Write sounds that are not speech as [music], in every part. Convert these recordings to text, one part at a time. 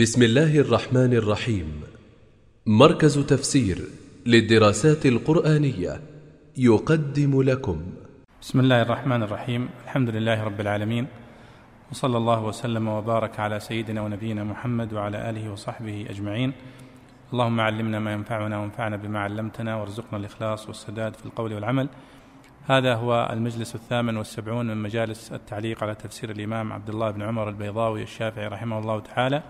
بسم الله الرحمن الرحيم. مركز تفسير للدراسات القرآنية يقدم لكم. بسم الله الرحمن الرحيم. الحمد لله رب العالمين. وصلى الله وسلم وبارك على سيدنا ونبينا محمد وعلى آله وصحبه أجمعين. اللهم علمنا ما ينفعنا وانفعنا بما علمتنا وارزقنا الإخلاص والسداد في القول والعمل. هذا هو المجلس الثامن والسبعون من مجالس التعليق على تفسير الإمام عبد الله بن عمر البيضاوي الشافعي رحمه الله تعالى.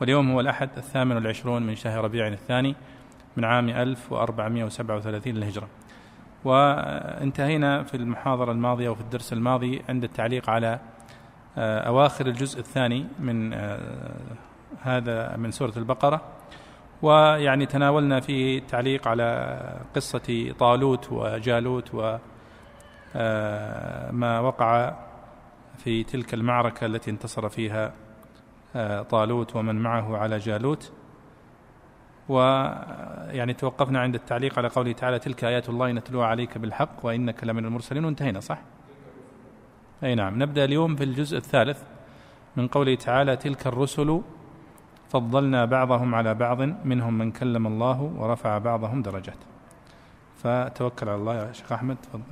واليوم هو الأحد الثامن والعشرون من شهر ربيع الثاني من عام 1437 للهجرة. وانتهينا في المحاضرة الماضية وفي الدرس الماضي عند التعليق على آه، أواخر الجزء الثاني من آه، هذا من سورة البقرة. ويعني تناولنا فيه تعليق على قصة طالوت وجالوت وما آه، وقع في تلك المعركة التي انتصر فيها طالوت ومن معه على جالوت. ويعني توقفنا عند التعليق على قوله تعالى تلك آيات الله نتلوها عليك بالحق وإنك لمن المرسلين. وانتهينا صح؟ أي نعم. نبدأ اليوم في الجزء الثالث من قوله تعالى تلك الرسل فضلنا بعضهم على بعض منهم من كلم الله ورفع بعضهم درجات. فتوكل على الله يا شيخ أحمد تفضل.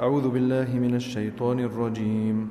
أعوذ بالله من الشيطان الرجيم.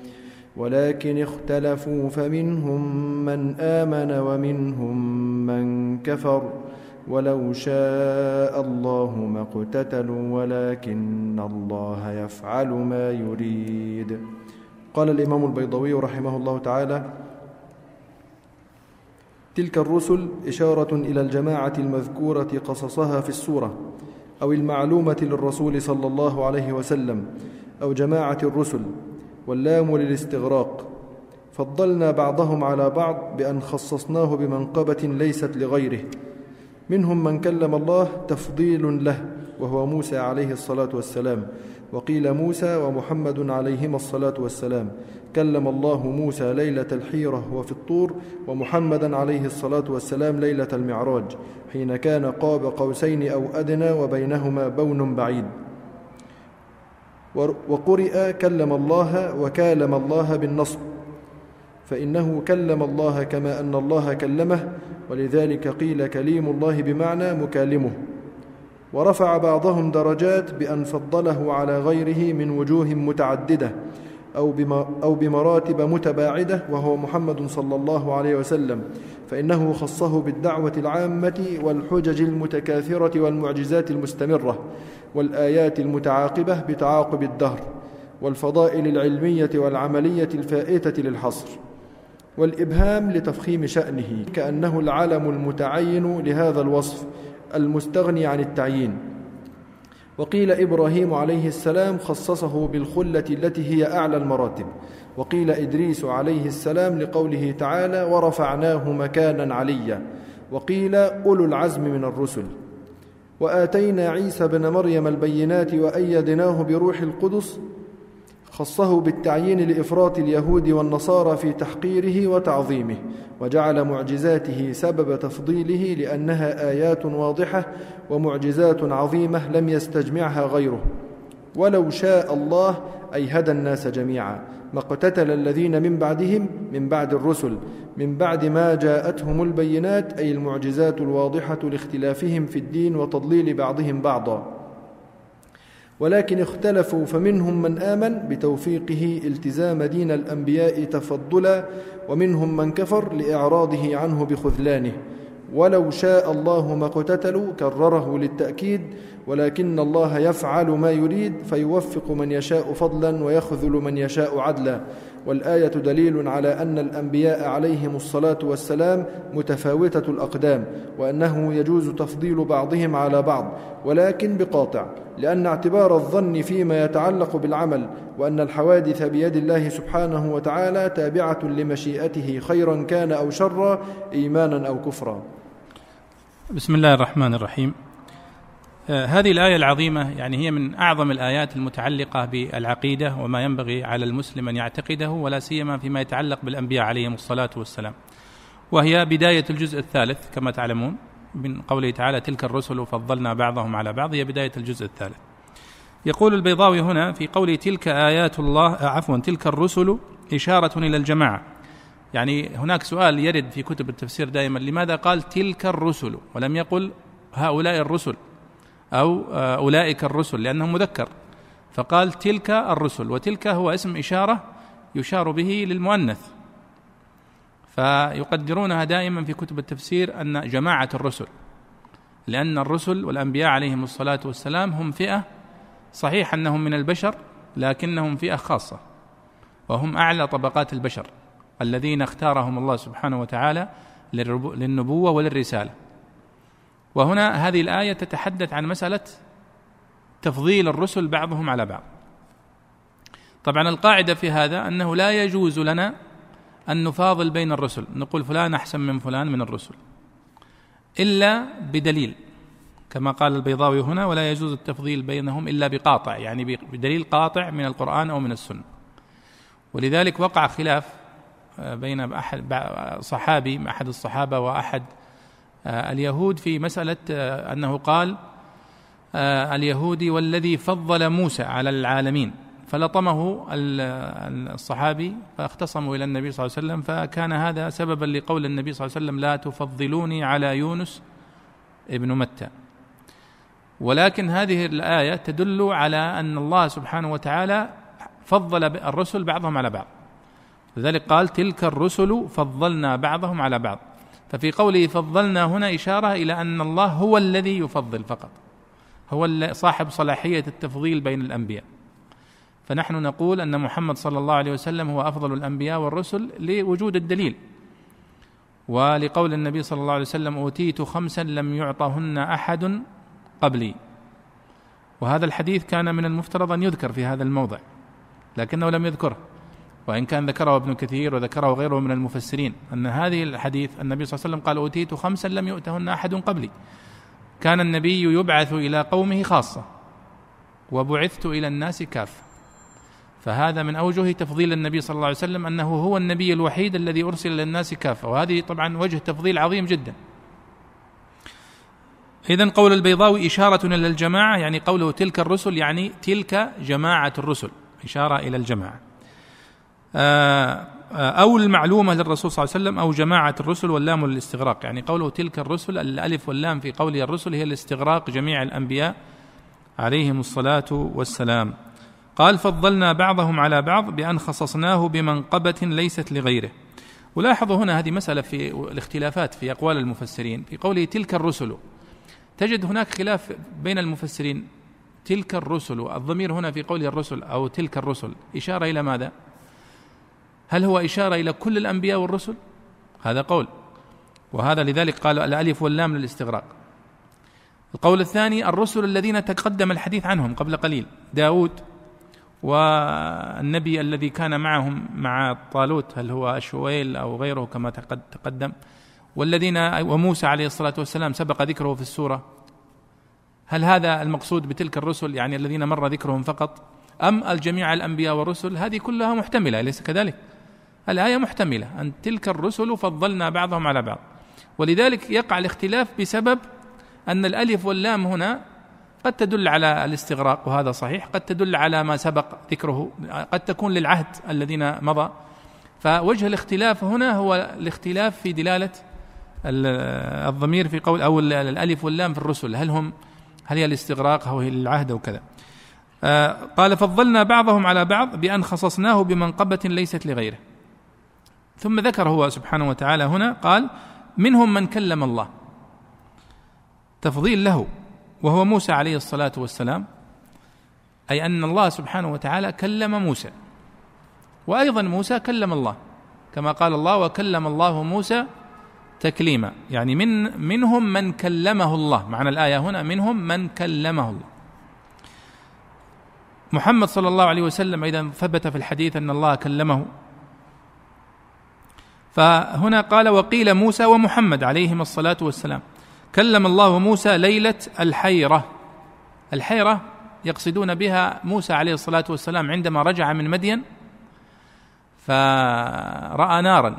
ولكن اختلفوا فمنهم من آمن ومنهم من كفر ولو شاء الله ما اقتتلوا ولكن الله يفعل ما يريد. قال الإمام البيضوي رحمه الله تعالى تلك الرسل إشارة إلى الجماعة المذكورة قصصها في السورة أو المعلومة للرسول صلى الله عليه وسلم أو جماعة الرسل واللام للاستغراق. فضلنا بعضهم على بعض بأن خصصناه بمنقبة ليست لغيره. منهم من كلم الله تفضيل له وهو موسى عليه الصلاة والسلام. وقيل موسى ومحمد عليهما الصلاة والسلام. كلم الله موسى ليلة الحيرة وفي الطور ومحمدا عليه الصلاة والسلام ليلة المعراج. حين كان قاب قوسين أو أدنى وبينهما بون بعيد. وقرئ كلم الله وكالم الله بالنصب. فإنه كلم الله كما أن الله كلمه ولذلك قيل كليم الله بمعنى مكالمه. ورفع بعضهم درجات بأن فضله على غيره من وجوه متعددة. أو, أو بمراتب متباعدة وهو محمد صلى الله عليه وسلم فإنه خصه بالدعوة العامة والحجج المتكاثرة والمعجزات المستمرة والآيات المتعاقبة بتعاقب الدهر والفضائل العلمية والعملية الفائتة للحصر والإبهام لتفخيم شأنه كأنه العلم المتعين لهذا الوصف المستغني عن التعيين. وقيل إبراهيم عليه السلام خصصه بالخلة التي هي أعلى المراتب. وقيل إدريس عليه السلام لقوله تعالى ورفعناه مكانا عليا وقيل أولو العزم من الرسل وآتينا عيسى بن مريم البينات وأيدناه بروح القدس خصه بالتعيين لإفراط اليهود والنصارى في تحقيره وتعظيمه وجعل معجزاته سبب تفضيله لأنها آيات واضحة ومعجزات عظيمة لم يستجمعها غيره. ولو شاء الله أي هدى الناس جميعا. ما اقتتل الذين من بعدهم من بعد الرسل من بعد ما جاءتهم البينات أي المعجزات الواضحة لاختلافهم في الدين وتضليل بعضهم بعضا. ولكن اختلفوا فمنهم من آمن بتوفيقه التزام دين الأنبياء تفضلا ومنهم من كفر لإعراضه عنه بخذلانه. ولو شاء الله ما اقتتلوا كرره للتأكيد ولكن الله يفعل ما يريد فيوفق من يشاء فضلا ويخذل من يشاء عدلا. والآية دليل على أن الأنبياء عليهم الصلاة والسلام متفاوتة الأقدام وأنه يجوز تفضيل بعضهم على بعض ولكن بقاطع لأن اعتبار الظن فيما يتعلق بالعمل وأن الحوادث بيد الله سبحانه وتعالى تابعة لمشيئته خيرا كان أو شرا إيمانا أو كفرا. بسم الله الرحمن الرحيم. هذه الآية العظيمة يعني هي من أعظم الآيات المتعلقة بالعقيدة وما ينبغي على المسلم أن يعتقده ولا سيما فيما يتعلق بالأنبياء عليهم الصلاة والسلام. وهي بداية الجزء الثالث كما تعلمون من قوله تعالى تلك الرسل فضلنا بعضهم على بعض. هي بداية الجزء الثالث. يقول البيضاوي هنا في قوله تلك آيات الله آه، عفوا تلك الرسل إشارة إلى الجماعة. يعني هناك سؤال يرد في كتب التفسير دائما لماذا قال تلك الرسل؟ ولم يقل هؤلاء الرسل. أو آه، أولئك الرسل لأنه مذكر. فقال تلك الرسل وتلك هو اسم إشارة يشار به للمؤنث. فيقدرونها دائما في كتب التفسير أن جماعة الرسل لأن الرسل والأنبياء عليهم الصلاة والسلام هم فئة صحيح أنهم من البشر لكنهم فئة خاصة وهم أعلى طبقات البشر الذين اختارهم الله سبحانه وتعالى للنبوة وللرسالة. وهنا هذه الآية تتحدث عن مسألة تفضيل الرسل بعضهم على بعض. طبعا القاعدة في هذا أنه لا يجوز لنا أن نفاضل بين الرسل نقول فلان أحسن من فلان من الرسل إلا بدليل كما قال البيضاوي هنا ولا يجوز التفضيل بينهم إلا بقاطع يعني بدليل قاطع من القرآن أو من السنة. ولذلك وقع خلاف آه، بين أحد صحابي أحد الصحابة وأحد اليهود في مسألة آه، أنه قال آه، اليهودي والذي فضل موسى على العالمين فلطمه الصحابي فاختصموا إلى النبي صلى الله عليه وسلم فكان هذا سببا لقول النبي صلى الله عليه وسلم لا تفضلوني على يونس ابن متى. ولكن هذه الآية تدل على أن الله سبحانه وتعالى فضل الرسل بعضهم على بعض. لذلك قال تلك الرسل فضلنا بعضهم على بعض. ففي قوله فضلنا هنا إشارة إلى أن الله هو الذي يفضل فقط. هو صاحب صلاحية التفضيل بين الأنبياء. فنحن نقول أن محمد صلى الله عليه وسلم هو أفضل الأنبياء والرسل لوجود الدليل. ولقول النبي صلى الله عليه وسلم أوتيت خمسا لم يعطهن أحد قبلي. وهذا الحديث كان من المفترض أن يذكر في هذا الموضع لكنه لم يذكره. وإن كان ذكره ابن كثير وذكره غيره من المفسرين أن هذه الحديث النبي صلى الله عليه وسلم قال أوتيت خمسا لم يؤتهن أحد قبلي. كان النبي يبعث إلى قومه خاصة وبعثت إلى الناس كافة. فهذا من أوجه تفضيل النبي صلى الله عليه وسلم أنه هو النبي الوحيد الذي أرسل للناس كافة وهذه طبعا وجه تفضيل عظيم جدا. إذا قول البيضاوي إشارة إلى الجماعة يعني قوله تلك الرسل يعني تلك جماعة الرسل إشارة إلى الجماعة. أو المعلومة للرسول صلى الله عليه وسلم أو جماعة الرسل واللام للاستغراق. يعني قوله تلك الرسل الألف واللام في قوله الرسل هي الاستغراق جميع الأنبياء عليهم الصلاة والسلام. قال فضلنا بعضهم على بعض بأن خصصناه بمنقبة ليست لغيره. ولاحظوا هنا هذه مسألة في الاختلافات في أقوال المفسرين. في قوله تلك الرسل تجد هناك خلاف بين المفسرين. تلك الرسل الضمير هنا في قوله الرسل أو تلك الرسل إشارة إلى ماذا؟ هل هو إشارة إلى كل الأنبياء والرسل؟ هذا قول. وهذا لذلك قال الألف واللام للاستغراق. القول الثاني الرسل الذين تقدم الحديث عنهم قبل قليل داود والنبي الذي كان معهم مع طالوت هل هو شويل أو غيره كما تقدم. والذين وموسى عليه الصلاة والسلام سبق ذكره في السورة. هل هذا المقصود بتلك الرسل؟ يعني الذين مر ذكرهم فقط. أم الجميع الأنبياء والرسل؟ هذه كلها محتملة أليس كذلك؟ الآية محتملة أن تلك الرسل فضلنا بعضهم على بعض. ولذلك يقع الاختلاف بسبب أن الألف واللام هنا قد تدل على الاستغراق وهذا صحيح قد تدل على ما سبق ذكره قد تكون للعهد الذين مضى. فوجه الاختلاف هنا هو الاختلاف في دلالة الضمير في قول أو الألف واللام في الرسل هل هم هل هي الاستغراق أو هي العهد أو كذا. آه، قال فضلنا بعضهم على بعض بأن خصصناه بمنقبة ليست لغيره. ثم ذكر هو سبحانه وتعالى هنا قال منهم من كلم الله. تفضيل له وهو موسى عليه الصلاة والسلام أي أن الله سبحانه وتعالى كلم موسى. وأيضا موسى كلم الله كما قال الله وكلم الله موسى تكليما يعني من منهم من كلمه الله. معنى الآية هنا منهم من كلمه الله. محمد صلى الله عليه وسلم إذا ثبت في الحديث أن الله كلمه فهنا قال وقيل موسى ومحمد عليهما الصلاة والسلام. كلم الله موسى ليلة الحيرة. الحيرة يقصدون بها موسى عليه الصلاة والسلام عندما رجع من مدين فرأى نارا.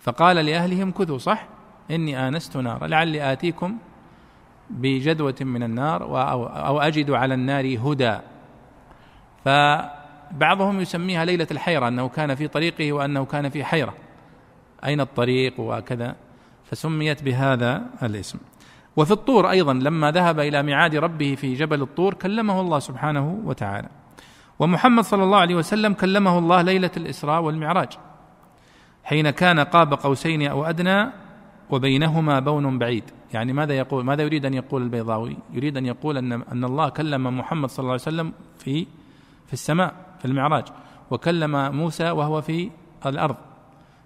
فقال لاهله امكثوا صح؟ إني آنست نارا. لعلي آتيكم بجدوه من النار أو أجد على النار هدى. فبعضهم يسميها ليلة الحيرة أنه كان في طريقه وأنه كان في حيرة. أين الطريق وكذا؟ فسميت بهذا الاسم. وفي الطور أيضا لما ذهب إلى ميعاد ربه في جبل الطور كلمه الله سبحانه وتعالى. ومحمد صلى الله عليه وسلم كلمه الله ليلة الإسراء والمعراج. حين كان قاب قوسين أو أدنى وبينهما بون بعيد. يعني ماذا يقول ماذا يريد أن يقول البيضاوي؟ يريد أن يقول ان أن الله كلم محمد صلى الله عليه وسلم في في السماء. في المعراج وكلم موسى وهو في الأرض.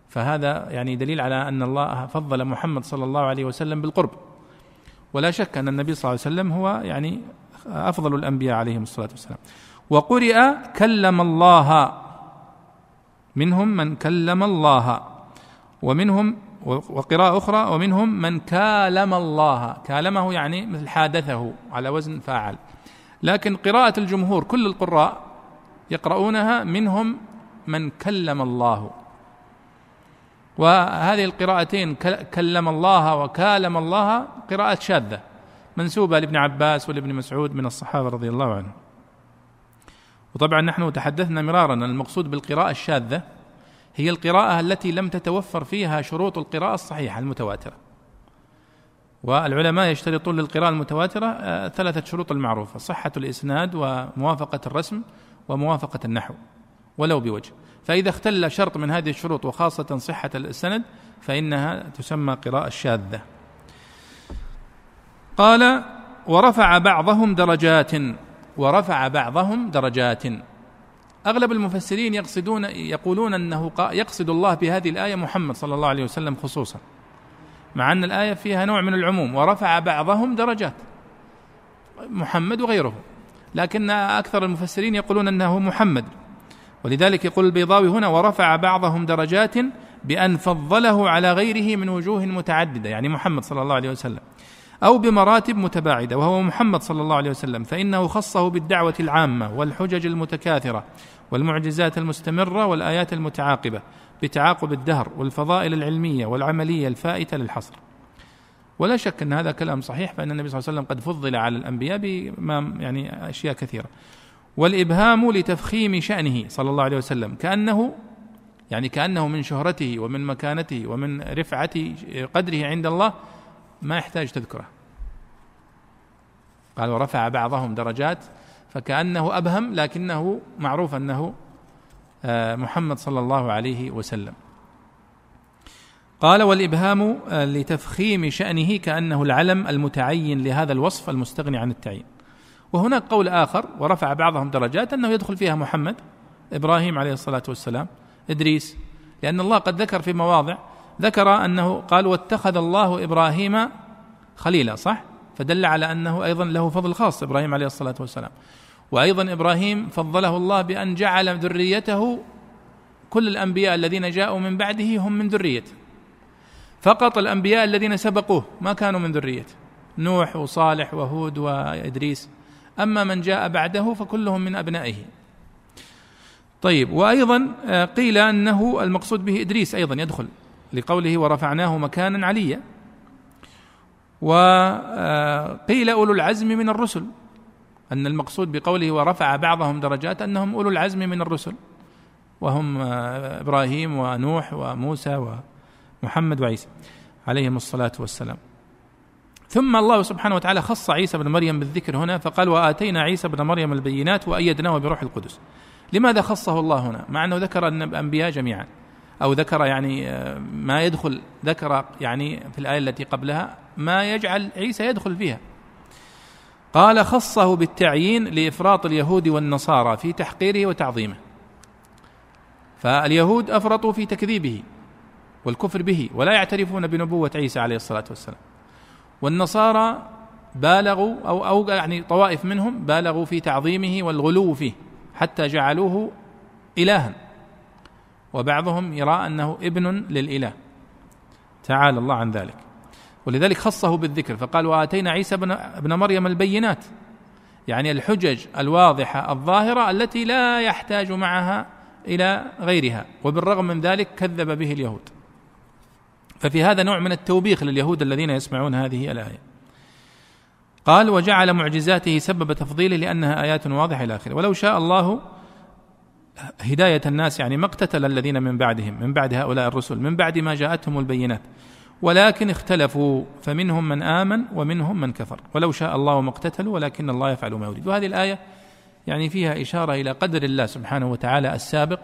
فهذا يعني دليل على أن الله فضل محمد صلى الله عليه وسلم بالقرب. ولا شك أن النبي صلى الله عليه وسلم هو يعني أفضل الأنبياء عليهم الصلاة والسلام. وقرئ كلم الله منهم من كلم الله ومنهم وقراءة أخرى ومنهم من كالم الله. كالمه يعني مثل حادثه على وزن فاعل. لكن قراءة الجمهور كل القراء يقرؤونها منهم من كلم الله. وهذه القراءتين كلم الله وكالم الله قراءة شاذة منسوبة لابن عباس ولابن مسعود من الصحابة رضي الله عنهم. وطبعا نحن تحدثنا مرارا المقصود بالقراءة الشاذة هي القراءة التي لم تتوفر فيها شروط القراءة الصحيحة المتواترة. والعلماء يشترطون للقراءة المتواترة آه، ثلاثة شروط المعروفة صحة الإسناد وموافقة الرسم وموافقة النحو ولو بوجه. فإذا اختل شرط من هذه الشروط وخاصة صحة السند فإنها تسمى قراءة شاذة. قال ورفع بعضهم درجات ورفع بعضهم درجات. أغلب المفسرين يقصدون يقولون أنه يقصد الله بهذه الآية محمد صلى الله عليه وسلم خصوصا مع أن الآية فيها نوع من العموم ورفع بعضهم درجات. محمد وغيره. لكن أكثر المفسرين يقولون أنه محمد. ولذلك يقول البيضاوي هنا ورفع بعضهم درجات بأن فضله على غيره من وجوه متعددة. يعني محمد صلى الله عليه وسلم. أو بمراتب متباعدة وهو محمد صلى الله عليه وسلم فإنه خصه بالدعوة العامة والحجج المتكاثرة والمعجزات المستمرة والآيات المتعاقبة بتعاقب الدهر والفضائل العلمية والعملية الفائتة للحصر. ولا شك أن هذا كلام صحيح فإن النبي صلى الله عليه وسلم قد فضل على الأنبياء بما يعني أشياء كثيرة. والإبهام لتفخيم شأنه صلى الله عليه وسلم كأنه يعني كأنه من شهرته ومن مكانته ومن رفعة قدره عند الله ما يحتاج تذكرة. قال ورفع بعضهم درجات فكأنه أبهم لكنه معروف أنه آه، محمد صلى الله عليه وسلم. قال والإبهام آه، لتفخيم شأنه كأنه العلم المتعين لهذا الوصف المستغني عن التعيين وهناك قول آخر ورفع بعضهم درجات أنه يدخل فيها محمد إبراهيم عليه الصلاة والسلام إدريس لأن الله قد ذكر في مواضع ذكر أنه قال واتخذ الله إبراهيم خليلا صح؟ فدل على أنه أيضا له فضل خاص إبراهيم عليه الصلاة والسلام. وأيضا إبراهيم فضله الله بأن جعل ذريته كل الأنبياء الذين جاءوا من بعده هم من ذريته. فقط الأنبياء الذين سبقوه ما كانوا من ذريته. نوح وصالح وهود وإدريس. أما من جاء بعده فكلهم من أبنائه. طيب وأيضا آه، قيل أنه المقصود به إدريس أيضا يدخل لقوله ورفعناه مكانا عليا وقيل أولو العزم من الرسل أن المقصود بقوله ورفع بعضهم درجات أنهم أولو العزم من الرسل وهم إبراهيم ونوح وموسى ومحمد وعيسى عليهم الصلاة والسلام. ثم الله سبحانه وتعالى خص عيسى بن مريم بالذكر هنا فقال وآتينا عيسى بن مريم البينات وأيدناه بروح القدس. لماذا خصه الله هنا؟ مع أنه ذكر الأنبياء جميعا أو ذكر يعني آه، ما يدخل ذكر يعني في الآية التي قبلها ما يجعل عيسى يدخل فيها. قال خصه بالتعيين لإفراط اليهود والنصارى في تحقيره وتعظيمه. فاليهود أفرطوا في تكذيبه. والكفر به ولا يعترفون بنبوة عيسى عليه الصلاة والسلام. والنصارى بالغوا أو أو يعني طوائف منهم بالغوا في تعظيمه والغلو فيه حتى جعلوه إلها. وبعضهم يرى أنه ابن للإله. تعالى الله عن ذلك. ولذلك خصه بالذكر. فقال وآتينا عيسى ابن مريم البينات. يعني الحجج الواضحة الظاهرة التي لا يحتاج معها إلى غيرها. وبالرغم من ذلك كذب به اليهود. ففي هذا نوع من التوبيخ لليهود الذين يسمعون هذه الآية. قال وجعل معجزاته سبب تفضيله لأنها آيات واضحة إلى آخره. ولو شاء الله هداية الناس يعني ما اقتتل الذين من بعدهم من بعد هؤلاء الرسل من بعد ما جاءتهم البينات ولكن اختلفوا فمنهم من آمن ومنهم من كفر. ولو شاء الله ما اقتتلوا ولكن الله يفعل ما يريد. وهذه الآية يعني فيها إشارة إلى قدر الله سبحانه وتعالى السابق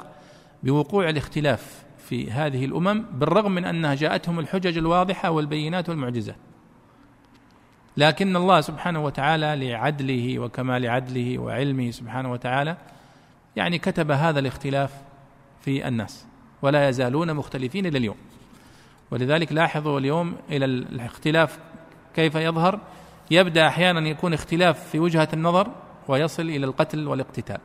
بوقوع الاختلاف في هذه الأمم بالرغم من أنها جاءتهم الحجج الواضحة والبينات والمعجزات لكن الله سبحانه وتعالى لعدله وكمال عدله وعلمه سبحانه وتعالى يعني كتب هذا الاختلاف في الناس ولا يزالون مختلفين إلى اليوم. ولذلك لاحظوا اليوم إلى الاختلاف كيف يظهر. يبدأ أحيانا يكون اختلاف في وجهة النظر ويصل إلى القتل والاقتتال.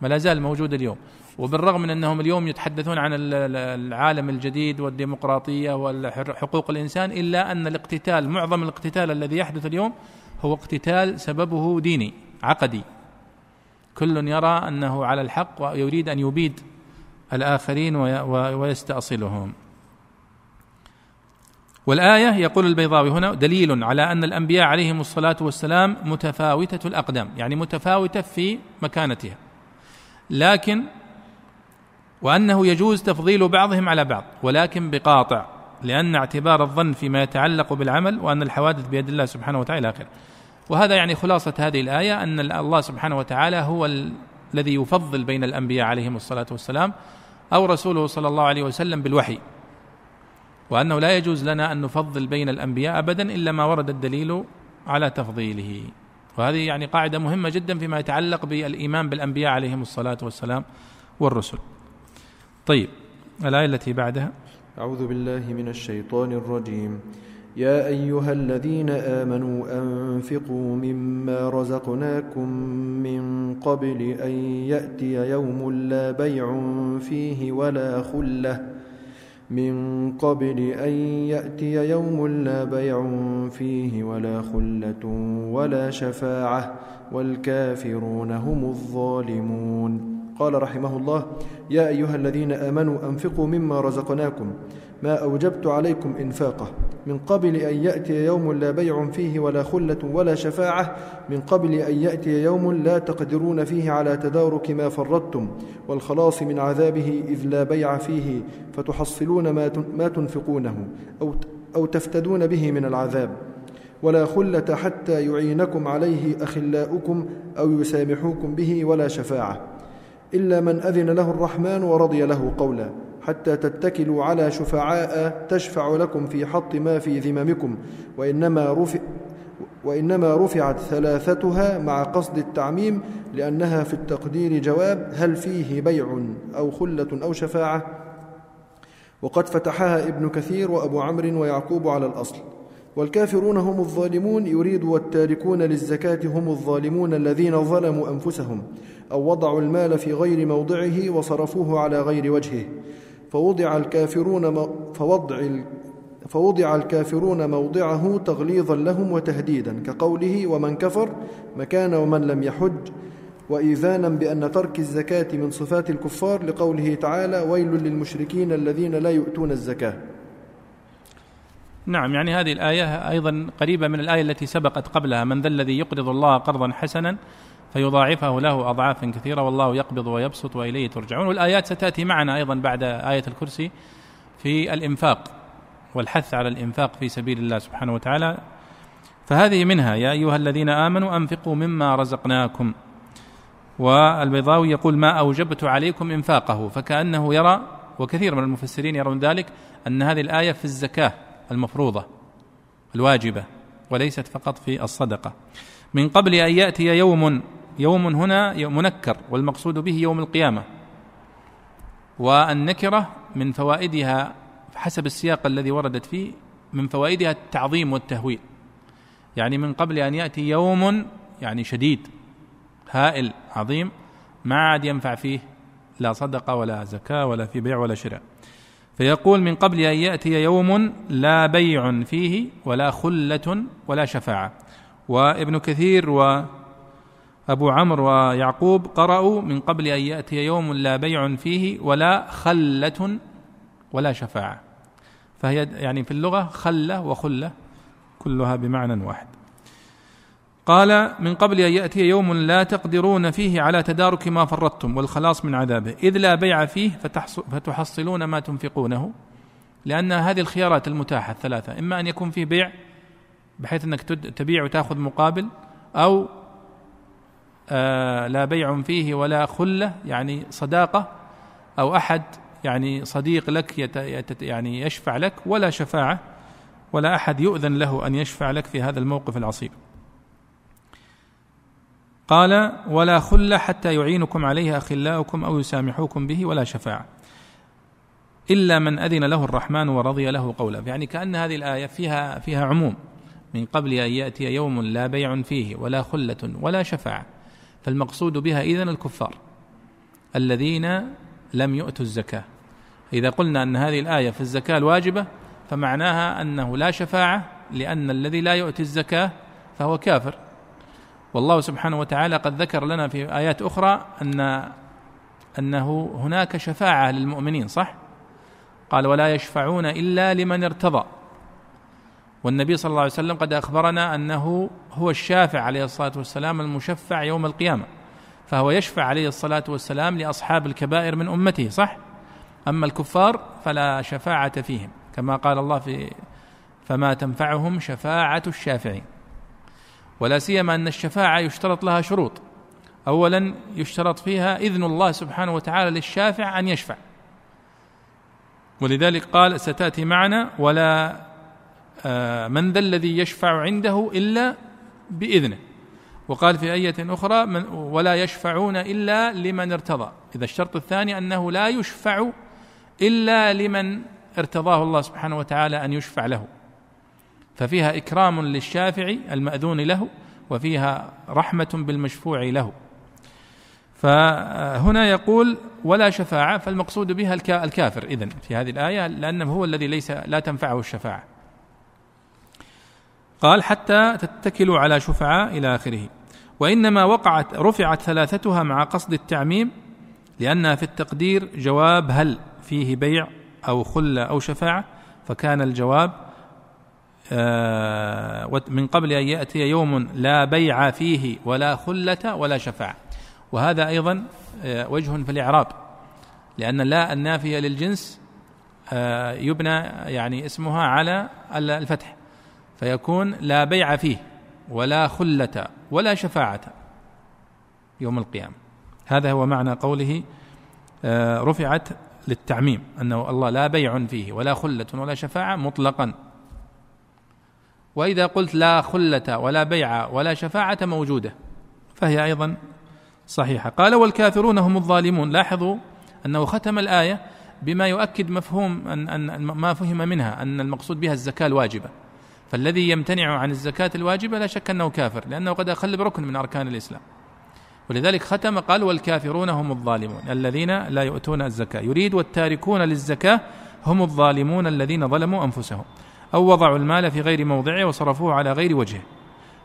ما لا زال موجود اليوم. وبالرغم من أنهم اليوم يتحدثون عن العالم الجديد والديمقراطية وحقوق الإنسان إلا أن الاقتتال معظم الاقتتال الذي يحدث اليوم هو اقتتال سببه ديني عقدي. كل يرى أنه على الحق ويريد أن يبيد الآخرين ويستأصلهم. والآية يقول البيضاوي هنا دليل على أن الأنبياء عليهم الصلاة والسلام متفاوتة الأقدام يعني متفاوتة في مكانتها. لكن وأنه يجوز تفضيل بعضهم على بعض ولكن بقاطع لأن اعتبار الظن فيما يتعلق بالعمل وأن الحوادث بيد الله سبحانه وتعالى آخر. وهذا يعني خلاصة هذه الآية أن الله سبحانه وتعالى هو الذي يفضل بين الأنبياء عليهم الصلاة والسلام أو رسوله صلى الله عليه وسلم بالوحي. وأنه لا يجوز لنا أن نفضل بين الأنبياء ابدا إلا ما ورد الدليل على تفضيله. وهذه يعني قاعدة مهمة جدا فيما يتعلق بالإيمان بالأنبياء عليهم الصلاة والسلام والرسل. طيب الآية التي بعدها. أعوذ بالله من الشيطان الرجيم. يا أيها الذين آمنوا أنفقوا مما رزقناكم من قبل أن يأتي يوم لا بيع فيه ولا خلة. من قبل أن يأتي يوم لا بيع فيه ولا خلة ولا شفاعة والكافرون هم الظالمون. قال رحمه الله يا أيها الذين آمنوا أنفقوا مما رزقناكم ما أوجبت عليكم إنفاقه من قبل أن يأتي يوم لا بيع فيه ولا خلة ولا شفاعة من قبل أن يأتي يوم لا تقدرون فيه على تدارك ما فرطتم والخلاص من عذابه إذ لا بيع فيه فتحصلون ما تنفقونه أو تفتدون به من العذاب. ولا خلة حتى يعينكم عليه أخلاؤكم أو يسامحوكم به ولا شفاعة. إلا من أذن له الرحمن ورضي له قولا. حتى تتكلوا على شفعاء تشفع لكم في حط ما في ذممكم. وإنما رفع وإنما رفعت ثلاثتها مع قصد التعميم لأنها في التقدير جواب هل فيه بيع أو خلة أو شفاعة. وقد فتحها ابن كثير وأبو عمرو ويعقوب على الأصل. والكافرون هم الظالمون يريد والتاركون للزكاة هم الظالمون الذين ظلموا أنفسهم أو وضعوا المال في غير موضعه وصرفوه على غير وجهه. فوضع الكافرون فوضع فوضع الكافرون موضعه تغليظا لهم وتهديدا كقوله ومن كفر مكان ومن لم يحج وإيذانا بأن ترك الزكاة من صفات الكفار لقوله تعالى ويل للمشركين الذين لا يؤتون الزكاة نعم يعني هذه الآية أيضا قريبة من الآية التي سبقت قبلها. من ذا الذي يقرض الله قرضا حسنا فيضاعفه له أضعافا كثيرة والله يقبض ويبسط وإليه ترجعون. والآيات ستأتي معنا أيضا بعد آية الكرسي في الإنفاق والحث على الإنفاق في سبيل الله سبحانه وتعالى. فهذه منها يا أيها الذين آمنوا أنفقوا مما رزقناكم. والبيضاوي يقول ما أوجبت عليكم إنفاقه. فكأنه يرى وكثير من المفسرين يرون ذلك أن هذه الآية في الزكاة. المفروضة الواجبة وليست فقط في الصدقة. من قبل أن يأتي يوم يوم هنا منكر والمقصود به يوم القيامة والنكرة من فوائدها حسب السياق الذي وردت فيه من فوائدها التعظيم والتهويل. يعني من قبل أن يأتي يوم يعني شديد هائل عظيم ما عاد ينفع فيه لا صدقة ولا زكاة ولا في بيع ولا شراء. فيقول من قبل أن يأتي يوم لا بيع فيه ولا خلة ولا شفاعة. وابن كثير وأبو عمرو ويعقوب قرأوا من قبل أن يأتي يوم لا بيع فيه ولا خلة ولا شفاعة. فهي يعني في اللغة خلة وخلة كلها بمعنى واحد. قال من قبل أن يأتي يوم لا تقدرون فيه على تدارك ما فرطتم والخلاص من عذابه. إذ لا بيع فيه فتحصلون ما تنفقونه لأن هذه الخيارات المتاحة الثلاثة. إما أن يكون فيه بيع بحيث أنك تبيع وتأخذ مقابل أو آه لا بيع فيه ولا خلة يعني صداقة أو أحد يعني صديق لك يعني يشفع لك ولا شفاعة ولا أحد يؤذن له أن يشفع لك في هذا الموقف العصيب. قال ولا خل حتى يعينكم عليها أخلاؤكم أو يسامحوكم به ولا شفاعة إلا من أذن له الرحمن ورضي له قولا. يعني كأن هذه الآية فيها فيها عموم. من قبل أن يأتي يوم لا بيع فيه ولا خلة ولا شفاعة. فالمقصود بها إذن الكفار الذين لم يؤتوا الزكاة. إذا قلنا أن هذه الآية في الزكاة الواجبة فمعناها أنه لا شفاعة لأن الذي لا يؤتي الزكاة فهو كافر. والله سبحانه وتعالى قد ذكر لنا في آيات أخرى أن أنه هناك شفاعة للمؤمنين صح؟ قال ولا يشفعون إلا لمن ارتضى والنبي صلى الله عليه وسلم قد أخبرنا أنه هو الشافع عليه الصلاة والسلام المشفع يوم القيامة فهو يشفع عليه الصلاة والسلام لأصحاب الكبائر من أمته صح؟ أما الكفار فلا شفاعة فيهم كما قال الله في فما تنفعهم شفاعة الشافعين ولا سيما أن الشفاعة يشترط لها شروط. اولا يشترط فيها إذن الله سبحانه وتعالى للشافع أن يشفع. ولذلك قال ستأتي معنا ولا آه، من ذا الذي يشفع عنده إلا بإذنه. وقال في آية أخرى من ولا يشفعون إلا لمن ارتضى. إذا الشرط الثاني أنه لا يشفع إلا لمن ارتضاه الله سبحانه وتعالى أن يشفع له. ففيها إكرام للشافع المأذون له وفيها رحمة بالمشفوع له. فهنا يقول ولا شفاعة فالمقصود بها الكافر. إذن في هذه الآية لأنه هو الذي ليس لا تنفعه الشفاعة. قال حتى تتكلوا على شفعاء إلى آخره. وإنما وقعت رفعت ثلاثتها مع قصد التعميم لأنها في التقدير جواب هل فيه بيع أو خلة أو شفاعة فكان الجواب من قبل أن يأتي يوم لا بيع فيه ولا خلة ولا شفاعة. وهذا أيضا آه، وجه في الإعراب. لأن لا النافية للجنس آه، يبنى يعني اسمها على الفتح. فيكون لا بيع فيه ولا خلة ولا شفاعة يوم القيامة. هذا هو معنى قوله رفعت للتعميم أنه الله لا بيع فيه ولا خلة ولا شفاعة مطلقا. وإذا قلت لا خلة ولا بيع ولا شفاعة موجودة فهي أيضا صحيحة. قال والكافرون هم الظالمون. لاحظوا أنه ختم الآية بما يؤكد مفهوم أن, أن ما فهم منها أن المقصود بها الزكاة الواجبة. فالذي يمتنع عن الزكاة الواجبة لا شك أنه كافر لأنه قد أخل بركن من أركان الإسلام. ولذلك ختم قال والكافرون هم الظالمون الذين لا يؤتون الزكاة. يريد والتاركون للزكاة هم الظالمون الذين ظلموا أنفسهم. أو وضعوا المال في غير موضعه وصرفوه على غير وجهه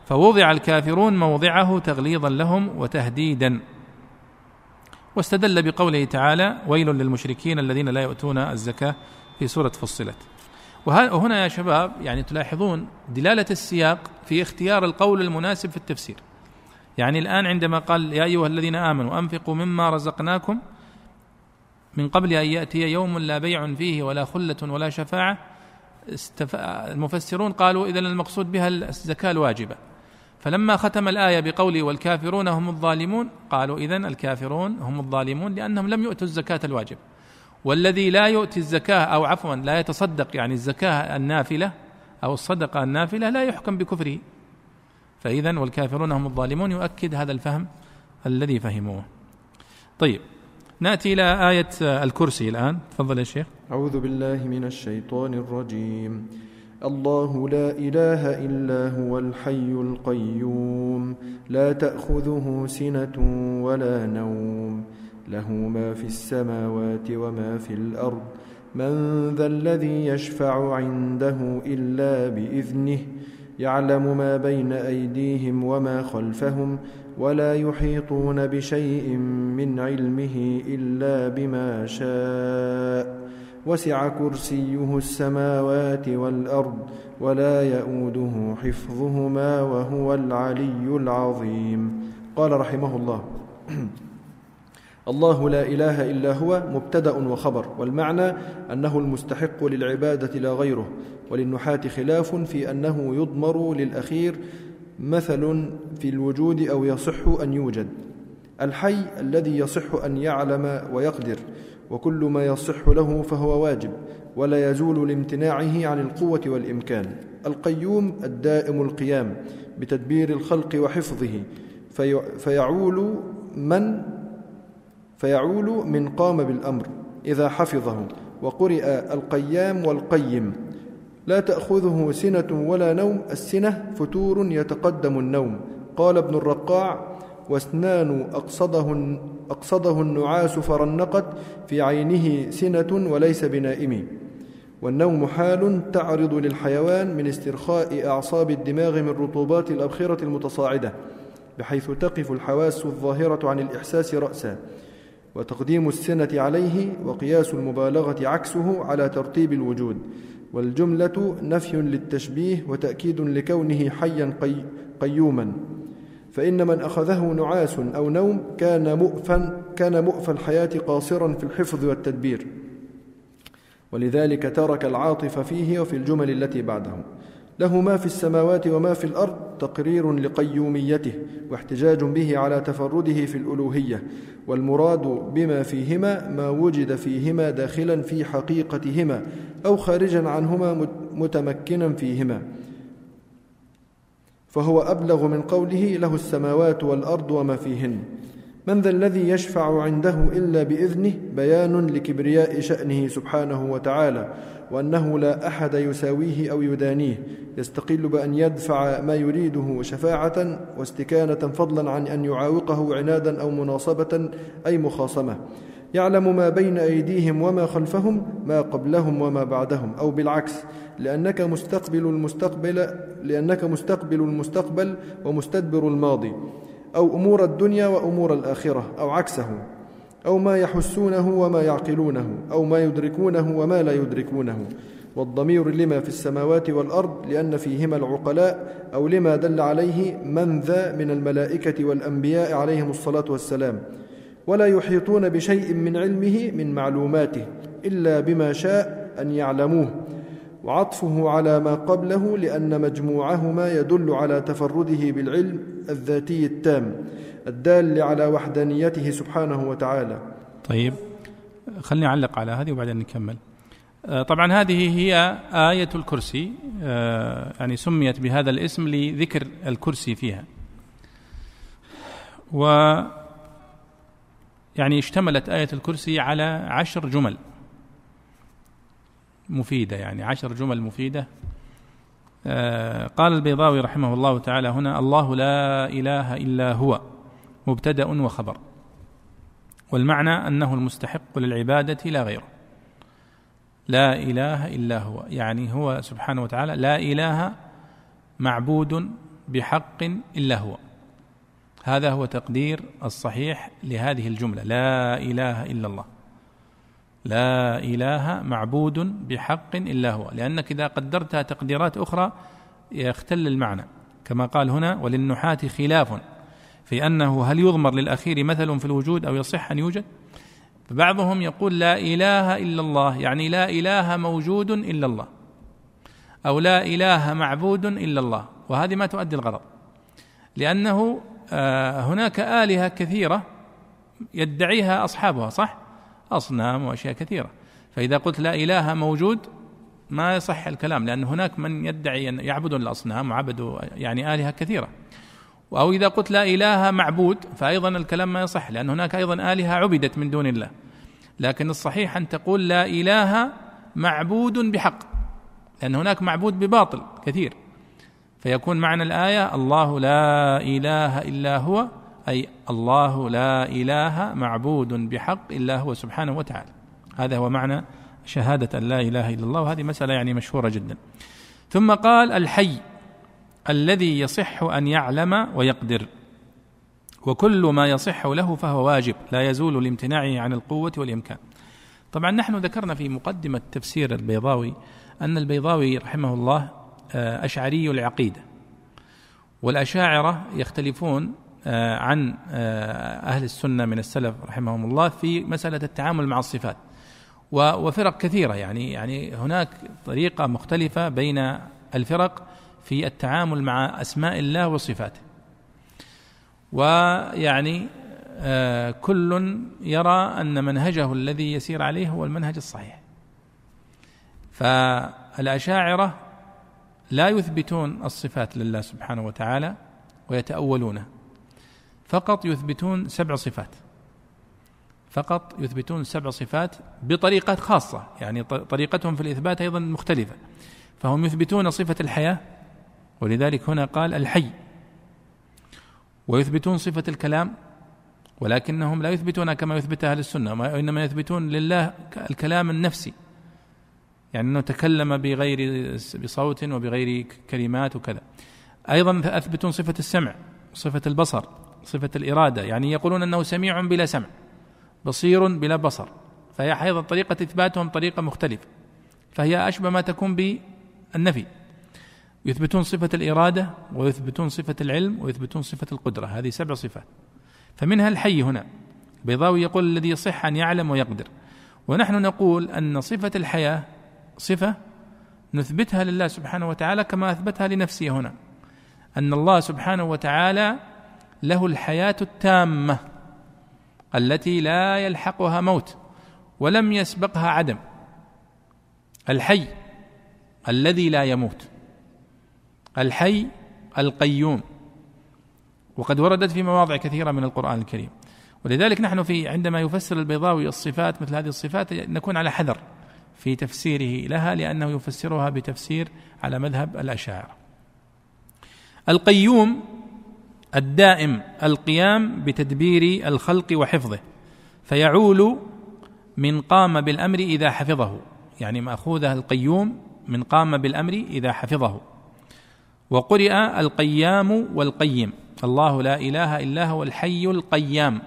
فوضع الكافرون موضعه تغليظا لهم وتهديدا. واستدل بقوله تعالى ويل للمشركين الذين لا يؤتون الزكاة في سورة فصلت. وهنا يا شباب يعني تلاحظون دلالة السياق في اختيار القول المناسب في التفسير. يعني الآن عندما قال يا أيها الذين آمنوا أنفقوا مما رزقناكم من قبل أن يأتي يوم لا بيع فيه ولا خلة ولا شفاعة استف... المفسرون قالوا إذا المقصود بها الزكاة الواجبة. فلما ختم الآية بقوله والكافرون هم الظالمون قالوا إذا الكافرون هم الظالمون لأنهم لم يؤتوا الزكاة الواجبة والذي لا يؤتي الزكاة أو عفوا لا يتصدق يعني الزكاة النافلة أو الصدقة النافلة لا يحكم بكفره. فإذا والكافرون هم الظالمون يؤكد هذا الفهم الذي فهموه. طيب. نأتي إلى آية الكرسي الآن. تفضل يا شيخ. أعوذ بالله من الشيطان الرجيم. الله لا إله إلا هو الحي القيوم. لا تأخذه سنة ولا نوم. له ما في السماوات وما في الأرض. من ذا الذي يشفع عنده إلا بإذنه. يعلم ما بين أيديهم وما خلفهم. ولا يحيطون بشيء من علمه إلا بما شاء. وسع كرسيه السماوات والأرض ولا يؤوده حفظهما وهو العلي العظيم. قال رحمه الله [clears throat] الله لا إله إلا هو مبتدأ وخبر والمعنى أنه المستحق للعبادة لا غيره وللنحاة خلاف في أنه يضمر للأخير مثل في الوجود أو يصح أن يوجد. الحي الذي يصح أن يعلم ويقدر وكل ما يصح له فهو واجب ولا يزول لامتناعه عن القوة والإمكان. القيوم الدائم القيام بتدبير الخلق وحفظه في فيعول من فيعول من قام بالأمر إذا حفظه وقرئ القيام والقيم. لا تأخذه سنة ولا نوم. السنة فتور يتقدم النوم. قال ابن الرقاع واسنان أقصده, أقصده النعاس فرنقت في عينه سنة وليس بنائم. والنوم حال تعرض للحيوان من استرخاء أعصاب الدماغ من رطوبات الأبخرة المتصاعدة بحيث تقف الحواس الظاهرة عن الإحساس رأسا. وتقديم السنة عليه وقياس المبالغة عكسه على ترتيب الوجود. والجملة نفي للتشبيه وتأكيد لكونه حيا قي قيوما. فإن من أخذه نعاس أو نوم كان مؤفا كان مؤفى الحياة قاصرا في الحفظ والتدبير. ولذلك ترك العاطف فيه وفي الجمل التي بعده له ما في السماوات وما في الأرض تقرير لقيوميته واحتجاج به على تفرده في الألوهية والمراد بما فيهما ما وجد فيهما داخلا في حقيقتهما أو خارجا عنهما متمكنا فيهما. فهو أبلغ من قوله له السماوات والأرض وما فيهن. من ذا الذي يشفع عنده إلا بإذنه بيان لكبرياء شأنه سبحانه وتعالى وأنه لا أحد يساويه أو يدانيه يستقل بأن يدفع ما يريده شفاعة واستكانة فضلا عن أن يعاوقه عنادا أو مناصبة أي مخاصمة. يعلم ما بين أيديهم وما خلفهم ما قبلهم وما بعدهم أو بالعكس لأنك مستقبل المستقبل لأنك مستقبل المستقبل ومستدبر الماضي. أو أمور الدنيا وأمور الآخرة أو عكسه أو ما يحسونه وما يعقلونه أو ما يدركونه وما لا يدركونه. والضمير لما في السماوات والأرض لأن فيهما العقلاء أو لما دل عليه من ذا من الملائكة والأنبياء عليهم الصلاة والسلام. ولا يحيطون بشيء من علمه من معلوماته إلا بما شاء أن يعلموه. وعطفه على ما قبله لأن مجموعهما يدل على تفرده بالعلم الذاتي التام الدال على وحدانيته سبحانه وتعالى. طيب خلني أعلق على هذه وبعدين نكمل. آه، طبعا هذه هي آية الكرسي آه، يعني سميت بهذا الاسم لذكر الكرسي فيها. و يعني اشتملت آية الكرسي على عشر جمل. مفيدة يعني عشر جمل مفيدة. آه، قال البيضاوي رحمه الله تعالى هنا الله لا إله إلا هو مبتدأ وخبر. والمعنى أنه المستحق للعبادة لا غيره. لا إله إلا هو يعني هو سبحانه وتعالى لا إله معبود بحق إلا هو. هذا هو تقدير الصحيح لهذه الجملة لا إله إلا الله. لا إله معبود بحق إلا هو. لأنك إذا قدرتها تقديرات أخرى يختل المعنى. كما قال هنا وللنحاة خلاف في أنه هل يضمر للأخير مثل في الوجود أو يصح أن يوجد؟ فبعضهم يقول لا إله إلا الله يعني لا إله موجود إلا الله أو لا إله معبود إلا الله وهذه ما تؤدي الغرض. لأنه آه، هناك آلهة كثيرة يدعيها أصحابها صح؟ أصنام وأشياء كثيرة. فإذا قلت لا إله موجود ما يصح الكلام لأن هناك من يدعي أن يعبدون الأصنام وعبدوا يعني آلهة كثيرة. أو إذا قلت لا إله معبود فأيضا الكلام ما يصح لأن هناك أيضا آلهة عبدت من دون الله. لكن الصحيح أن تقول لا إله معبود بحق لأن هناك معبود بباطل كثير. فيكون معنى الآية الله لا إله إلا هو أي الله لا إله معبود بحق إلا هو سبحانه وتعالى. هذا هو معنى شهادة أن لا إله إلا الله. وهذه مسألة يعني مشهورة جدا. ثم قال الحي الذي يصح أن يعلم ويقدر. وكل ما يصح له فهو واجب لا يزول لامتناعه عن القوة والإمكان. طبعا نحن ذكرنا في مقدمة تفسير البيضاوي أن البيضاوي رحمه الله آه، أشعري العقيدة. والأشاعرة يختلفون عن آه، أهل السنة من السلف رحمهم الله في مسألة التعامل مع الصفات. وفرق كثيرة يعني يعني هناك طريقة مختلفة بين الفرق في التعامل مع أسماء الله وصفاته. ويعني كل يرى أن منهجه الذي يسير عليه هو المنهج الصحيح. فالأشاعرة لا يثبتون الصفات لله سبحانه وتعالى ويتأولونه. فقط يثبتون سبع صفات. فقط يثبتون سبع صفات بطريقة خاصة يعني طريقتهم في الإثبات أيضا مختلفة. فهم يثبتون صفة الحياة ولذلك هنا قال الحي. ويثبتون صفة الكلام ولكنهم لا يثبتونها كما يثبت أهل السنة وإنما يثبتون لله الكلام النفسي. يعني أنه تكلم بغير بصوت وبغير كلمات وكذا. أيضا أثبتون صفة السمع صفة البصر. صفة الإرادة يعني يقولون أنه سميع بلا سمع بصير بلا بصر فهي أيضا طريقة إثباتهم طريقة مختلفة فهي أشبه ما تكون بالنفي. يثبتون صفة الإرادة ويثبتون صفة العلم ويثبتون صفة القدرة هذه سبع صفات. فمنها الحي هنا بيضاوي يقول الذي يصح أن يعلم ويقدر. ونحن نقول أن صفة الحياة صفة نثبتها لله سبحانه وتعالى كما أثبتها لنفسه هنا أن الله سبحانه وتعالى له الحياة التامة التي لا يلحقها موت ولم يسبقها عدم. الحي الذي لا يموت. الحي القيوم. وقد وردت في مواضع كثيرة من القرآن الكريم. ولذلك نحن في عندما يفسر البيضاوي الصفات مثل هذه الصفات نكون على حذر في تفسيره لها لأنه يفسرها بتفسير على مذهب الأشاعرة. القيوم الدائم القيام بتدبير الخلق وحفظه فيعول من قام بالأمر إذا حفظه يعني مأخوذة القيوم من قام بالأمر إذا حفظه. وقرئ القيام والقيم الله لا إله إلا هو الحي القيام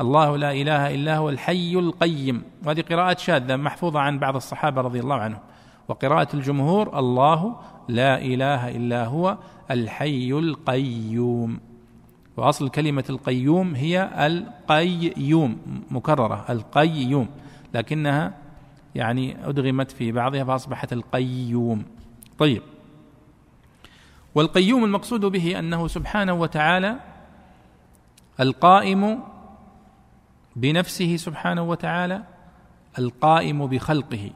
الله لا إله إلا هو الحي القيم. وهذه قراءات شاذة محفوظة عن بعض الصحابة رضي الله عنهم. وقراءة الجمهور الله لا إله إلا هو الحي القيوم. وأصل كلمة القيوم هي القيوم مكررة القيوم. لكنها يعني أدغمت في بعضها فأصبحت القيوم. طيب. والقيوم المقصود به أنه سبحانه وتعالى القائم بنفسه سبحانه وتعالى القائم بخلقه.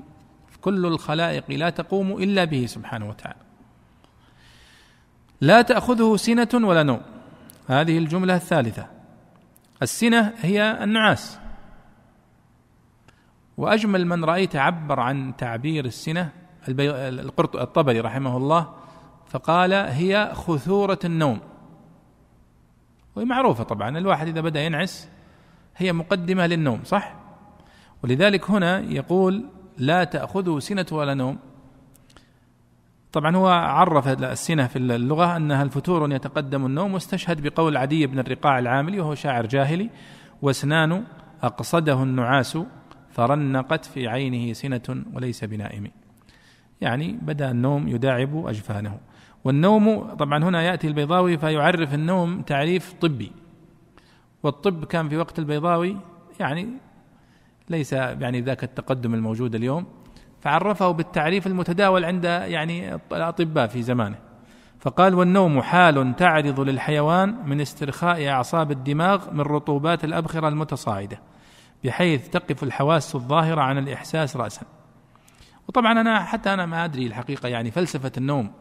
كل الخلائق لا تقوم إلا به سبحانه وتعالى. لا تأخذه سنة ولا نوم. هذه الجملة الثالثة. السنة هي النعاس. وأجمل من رأيت عبر عن تعبير السنة الطبري رحمه الله فقال هي خثورة النوم. وهي معروفة طبعا الواحد إذا بدأ ينعس هي مقدمة للنوم صح؟ ولذلك هنا يقول لا تأخذه سنة ولا نوم. طبعا هو عرف السنة في اللغة انها الفتور يتقدم النوم واستشهد بقول عدي بن الرقاع العاملي وهو شاعر جاهلي واسنان أقصده النعاس فرنقت في عينه سنة وليس بنائم. يعني بدأ النوم يداعب أجفانه. والنوم طبعا هنا يأتي البيضاوي فيعرف النوم تعريف طبي. والطب كان في وقت البيضاوي يعني ليس يعني ذاك التقدم الموجود اليوم. فعرفه بالتعريف المتداول عند يعني الأطباء في زمانه. فقال والنوم حال تعرض للحيوان من استرخاء أعصاب الدماغ من رطوبات الأبخرة المتصاعدة بحيث تقف الحواس الظاهرة عن الإحساس راسا. وطبعا أنا حتى أنا ما أدري الحقيقة يعني فلسفة النوم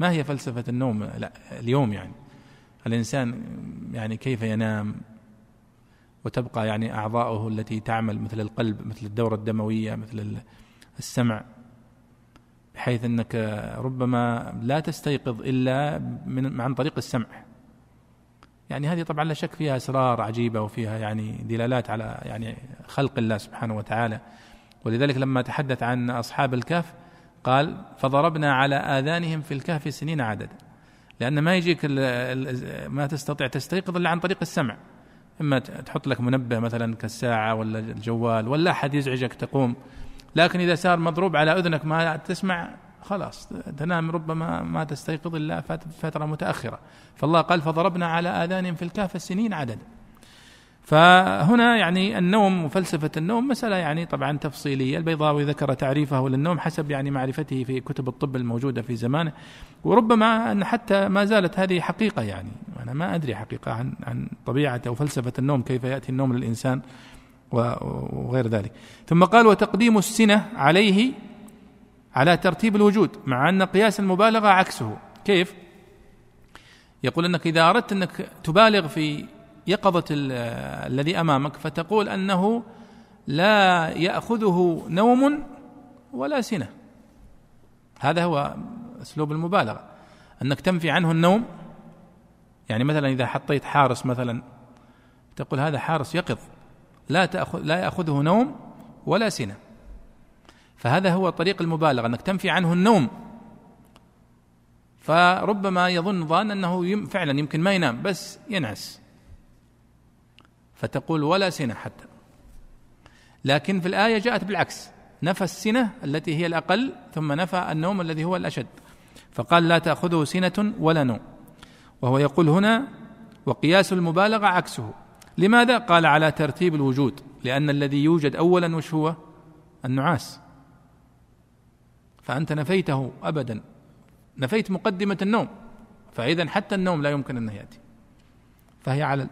ما هي فلسفة النوم؟ لا اليوم يعني. الإنسان يعني كيف ينام؟ وتبقى يعني أعضاؤه التي تعمل مثل القلب مثل الدورة الدموية مثل السمع بحيث أنك ربما لا تستيقظ إلا من عن طريق السمع. يعني هذه طبعا لا شك فيها أسرار عجيبة وفيها يعني دلالات على يعني خلق الله سبحانه وتعالى. ولذلك لما تحدث عن أصحاب الكهف قال فضربنا على آذانهم في الكهف سنين عددا لأن ما يجيك ما تستطيع تستيقظ إلا عن طريق السمع. إما تحط لك منبه مثلا كالساعة ولا الجوال ولا أحد يزعجك تقوم. لكن إذا صار مضروب على أذنك ما تسمع خلاص تنام ربما ما تستيقظ إلا فترة متأخرة. فالله قال فضربنا على آذانهم في الكهف سنين عددا فهنا يعني النوم وفلسفة النوم مسألة يعني طبعا تفصيلية. البيضاوي ذكر تعريفه للنوم حسب يعني معرفته في كتب الطب الموجودة في زمانه. وربما أن حتى ما زالت هذه حقيقة يعني. أنا ما أدري حقيقة عن عن طبيعة أو فلسفة النوم كيف يأتي النوم للإنسان. وغير ذلك. ثم قال وتقديم السنة عليه على ترتيب الوجود مع أن قياس المبالغة عكسه. كيف؟ يقول أنك إذا أردت أنك تبالغ في يقظة الذي أمامك فتقول أنه لا يأخذه نوم ولا سنة. هذا هو أسلوب المبالغة. أنك تنفي عنه النوم يعني مثلا إذا حطيت حارس مثلا تقول هذا حارس يقظ. لا تأخذ لا يأخذه نوم ولا سنة. فهذا هو طريق المبالغة أنك تنفي عنه النوم. فربما يظن ظان أنه فعلا يمكن ما ينام بس ينعس. فتقول ولا سنة حتى. لكن في الآية جاءت بالعكس. نفى السنة التي هي الأقل ثم نفى النوم الذي هو الأشد. فقال لا تأخذه سنة ولا نوم. وهو يقول هنا وقياس المبالغة عكسه. لماذا؟ قال على ترتيب الوجود؟ لأن الذي يوجد أولا وش هو؟ النعاس. فأنت نفيته أبدا. نفيت مقدمة النوم. فإذا حتى النوم لا يمكن أن يأتي. فهي على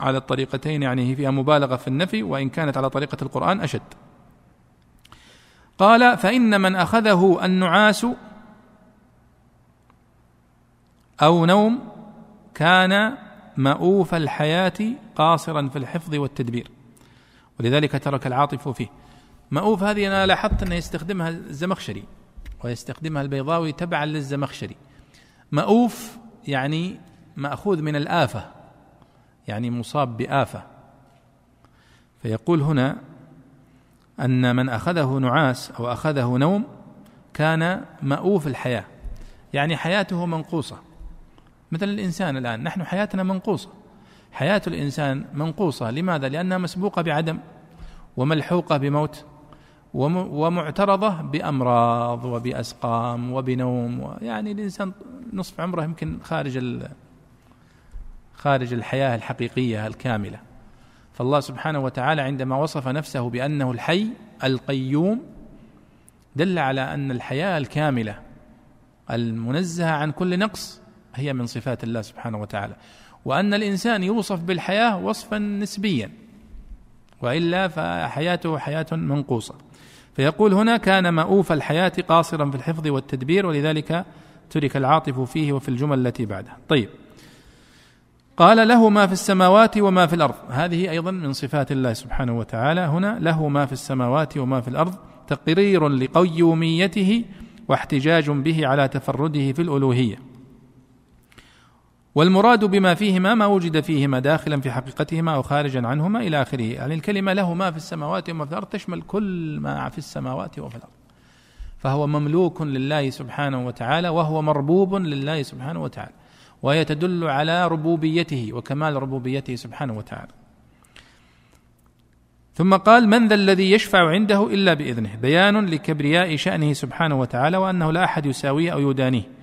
على الطريقتين يعني هي فيها مبالغة في النفي وإن كانت على طريقة القرآن أشد. قال فإن من أخذه النعاس أو نوم كان مؤوف الحياة قاصرا في الحفظ والتدبير. ولذلك ترك العاطف فيه. مؤوف هذه أنا لاحظت أنه يستخدمها الزمخشري ويستخدمها البيضاوي تبعا للزمخشري. مؤوف يعني مأخوذ من الآفة يعني مصاب بآفة. فيقول هنا أن من أخذه نعاس أو أخذه نوم كان مأوف الحياة. يعني حياته منقوصة. مثل الإنسان الآن نحن حياتنا منقوصة. حياة الإنسان منقوصة. لماذا؟ لأنها مسبوقة بعدم وملحوقة بموت ومعترضة بأمراض وبأسقام وبنوم يعني الإنسان نصف عمره يمكن خارج خارج الحياة الحقيقية الكاملة. فالله سبحانه وتعالى عندما وصف نفسه بأنه الحي القيوم دل على أن الحياة الكاملة المنزهة عن كل نقص هي من صفات الله سبحانه وتعالى. وأن الإنسان يوصف بالحياة وصفا نسبيا وإلا فحياته حياة منقوصة. فيقول هنا كان مؤوف الحياة قاصرا في الحفظ والتدبير ولذلك ترك العاطف فيه وفي الجمل التي بعدها. طيب. قال له ما في السماوات وما في الأرض. هذه أيضا من صفات الله سبحانه وتعالى. هنا له ما في السماوات وما في الأرض تقرير لقيوميته واحتجاج به على تفرده في الألوهية. والمراد بما فيهما ما وجد فيهما داخلا في حقيقتهما أو خارجا عنهما إلى آخره. يعني الكلمة له ما في السماوات وما في الأرض تشمل كل ما في السماوات وفي الأرض. فهو مملوك لله سبحانه وتعالى وهو مربوب لله سبحانه وتعالى وهي تدل على ربوبيته وكمال ربوبيته سبحانه وتعالى. ثم قال من ذا الذي يشفع عنده إلا بإذنه. بيان لكبرياء شأنه سبحانه وتعالى وأنه لا أحد يساويه أو يدانيه.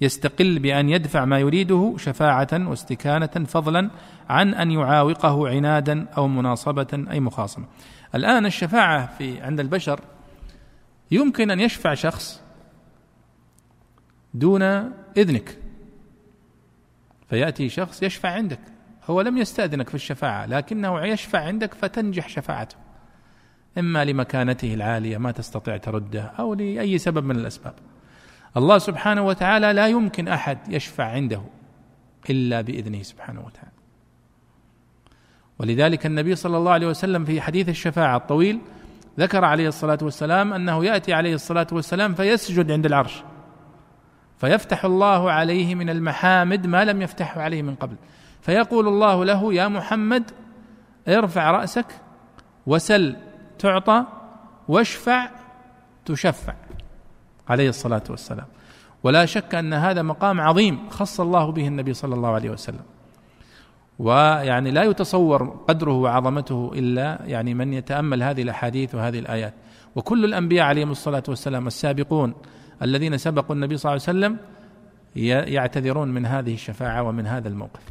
يستقل بأن يدفع ما يريده شفاعة واستكانة فضلا عن أن يعاوقه عنادا أو مناصبة أي مخاصمة. الآن الشفاعة في عند البشر يمكن أن يشفع شخص دون إذنك. فيأتي شخص يشفع عندك. هو لم يستأذنك في الشفاعة لكنه يشفع عندك فتنجح شفاعته. إما لمكانته العالية ما تستطيع ترده أو لأي سبب من الأسباب. الله سبحانه وتعالى لا يمكن أحد يشفع عنده إلا بإذنه سبحانه وتعالى. ولذلك النبي صلى الله عليه وسلم في حديث الشفاعة الطويل ذكر عليه الصلاة والسلام أنه يأتي عليه الصلاة والسلام فيسجد عند العرش فيفتح الله عليه من المحامد ما لم يفتحه عليه من قبل فيقول الله له يا محمد ارفع رأسك وسل تعطى واشفع تشفع. عليه الصلاة والسلام. ولا شك أن هذا مقام عظيم خص الله به النبي صلى الله عليه وسلم. ويعني لا يتصور قدره وعظمته إلا يعني من يتأمل هذه الأحاديث وهذه الآيات. وكل الأنبياء عليهم الصلاة والسلام السابقون الذين سبقوا النبي صلى الله عليه وسلم يعتذرون من هذه الشفاعة ومن هذا الموقف.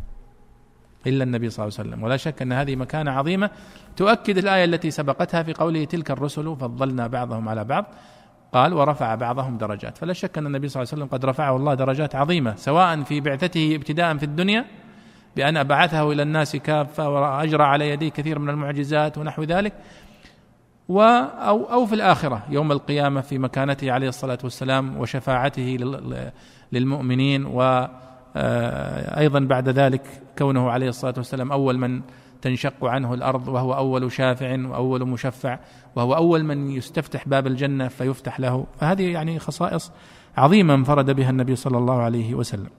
إلا النبي صلى الله عليه وسلم. ولا شك أن هذه مكانة عظيمة تؤكد الآية التي سبقتها في قوله تلك الرسل فضلنا بعضهم على بعض. قال ورفع بعضهم درجات. فلا شك أن النبي صلى الله عليه وسلم قد رفعه الله درجات عظيمة سواء في بعثته ابتداء في الدنيا بأن بعثه إلى الناس كافة وأجرى على يديه كثير من المعجزات ونحو ذلك و أو, أو في الآخرة يوم القيامة في مكانته عليه الصلاة والسلام وشفاعته للمؤمنين وأيضا آه، بعد ذلك كونه عليه الصلاة والسلام أول من تنشق عنه الأرض وهو أول شافع وأول مشفع وهو أول من يستفتح باب الجنة فيفتح له. فهذه يعني خصائص عظيمة انفرد بها النبي صلى الله عليه وسلم.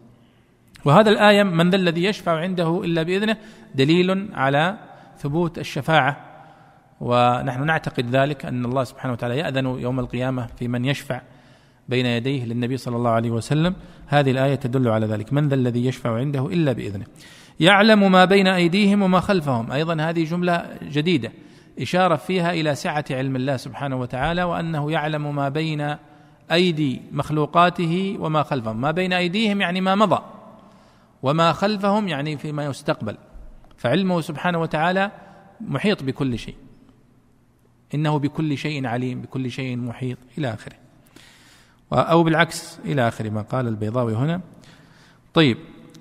وهذا الآية من ذا الذي يشفع عنده إلا بإذنه دليل على ثبوت الشفاعة. ونحن نعتقد ذلك أن الله سبحانه وتعالى يأذن يوم القيامة في من يشفع بين يديه للنبي صلى الله عليه وسلم. هذه الآية تدل على ذلك. من ذا الذي يشفع عنده إلا بإذنه. يعلم ما بين أيديهم وما خلفهم. أيضا هذه جملة جديدة إشارة فيها إلى سعة علم الله سبحانه وتعالى وأنه يعلم ما بين أيدي مخلوقاته وما خلفهم. ما بين أيديهم يعني ما مضى وما خلفهم يعني فيما يستقبل. فعلمه سبحانه وتعالى محيط بكل شيء. إنه بكل شيء عليم بكل شيء محيط إلى آخره. أو بالعكس إلى اخر ما قال البيضاوي هنا. طيب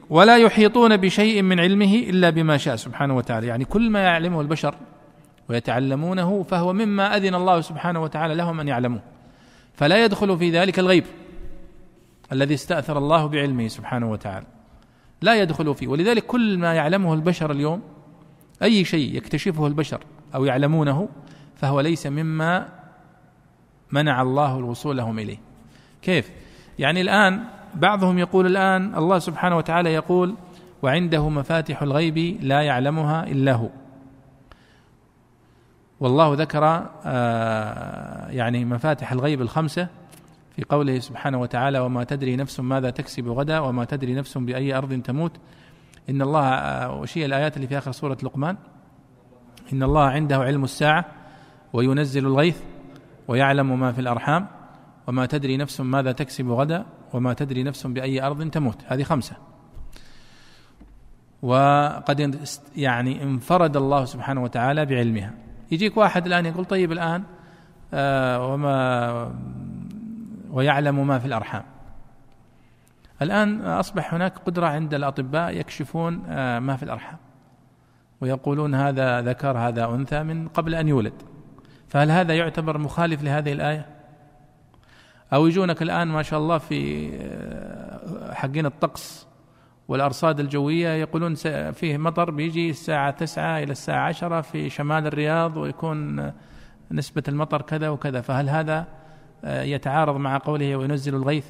ولا يحيطون بشيء من علمه إلا بما شاء سبحانه وتعالى. يعني كل ما يعلمه البشر ويتعلمونه فهو مما أذن الله سبحانه وتعالى لهم أن يعلموه. فلا يدخل في ذلك الغيب الذي استأثر الله بعلمه سبحانه وتعالى. لا يدخل فيه. ولذلك كل ما يعلمه البشر اليوم أي شيء يكتشفه البشر أو يعلمونه فهو ليس مما منع الله الوصول لهم إليه. كيف؟ يعني الآن بعضهم يقول الآن الله سبحانه وتعالى يقول وعنده مفاتح الغيب لا يعلمها إلا هو. والله ذكر آه، يعني مفاتح الغيب الخمسة في قوله سبحانه وتعالى وما تدري نفس ماذا تكسب غدا وما تدري نفس بأي أرض تموت. إن الله وشيء الآيات اللي في آخر سورة لقمان؟ إن الله عنده علم الساعة وينزل الغيث ويعلم ما في الأرحام وما تدري نفس ماذا تكسب غدا وما تدري نفس بأي أرض تموت. هذه خمسة. وقد يعني انفرد الله سبحانه وتعالى بعلمها. يجيك واحد الآن يقول طيب الآن آه وما ويعلم ما في الأرحام. الآن أصبح هناك قدرة عند الأطباء يكشفون آه، ما في الأرحام. ويقولون هذا ذكر هذا أنثى من قبل أن يولد. فهل هذا يعتبر مخالف لهذه الآية؟ أو يجونك الآن ما شاء الله في آه، حقين الطقس والأرصاد الجوية يقولون فيه مطر بيجي الساعة تسعة إلى الساعة عشرة في شمال الرياض ويكون نسبة المطر كذا وكذا. فهل هذا آه، يتعارض مع قوله وينزل الغيث؟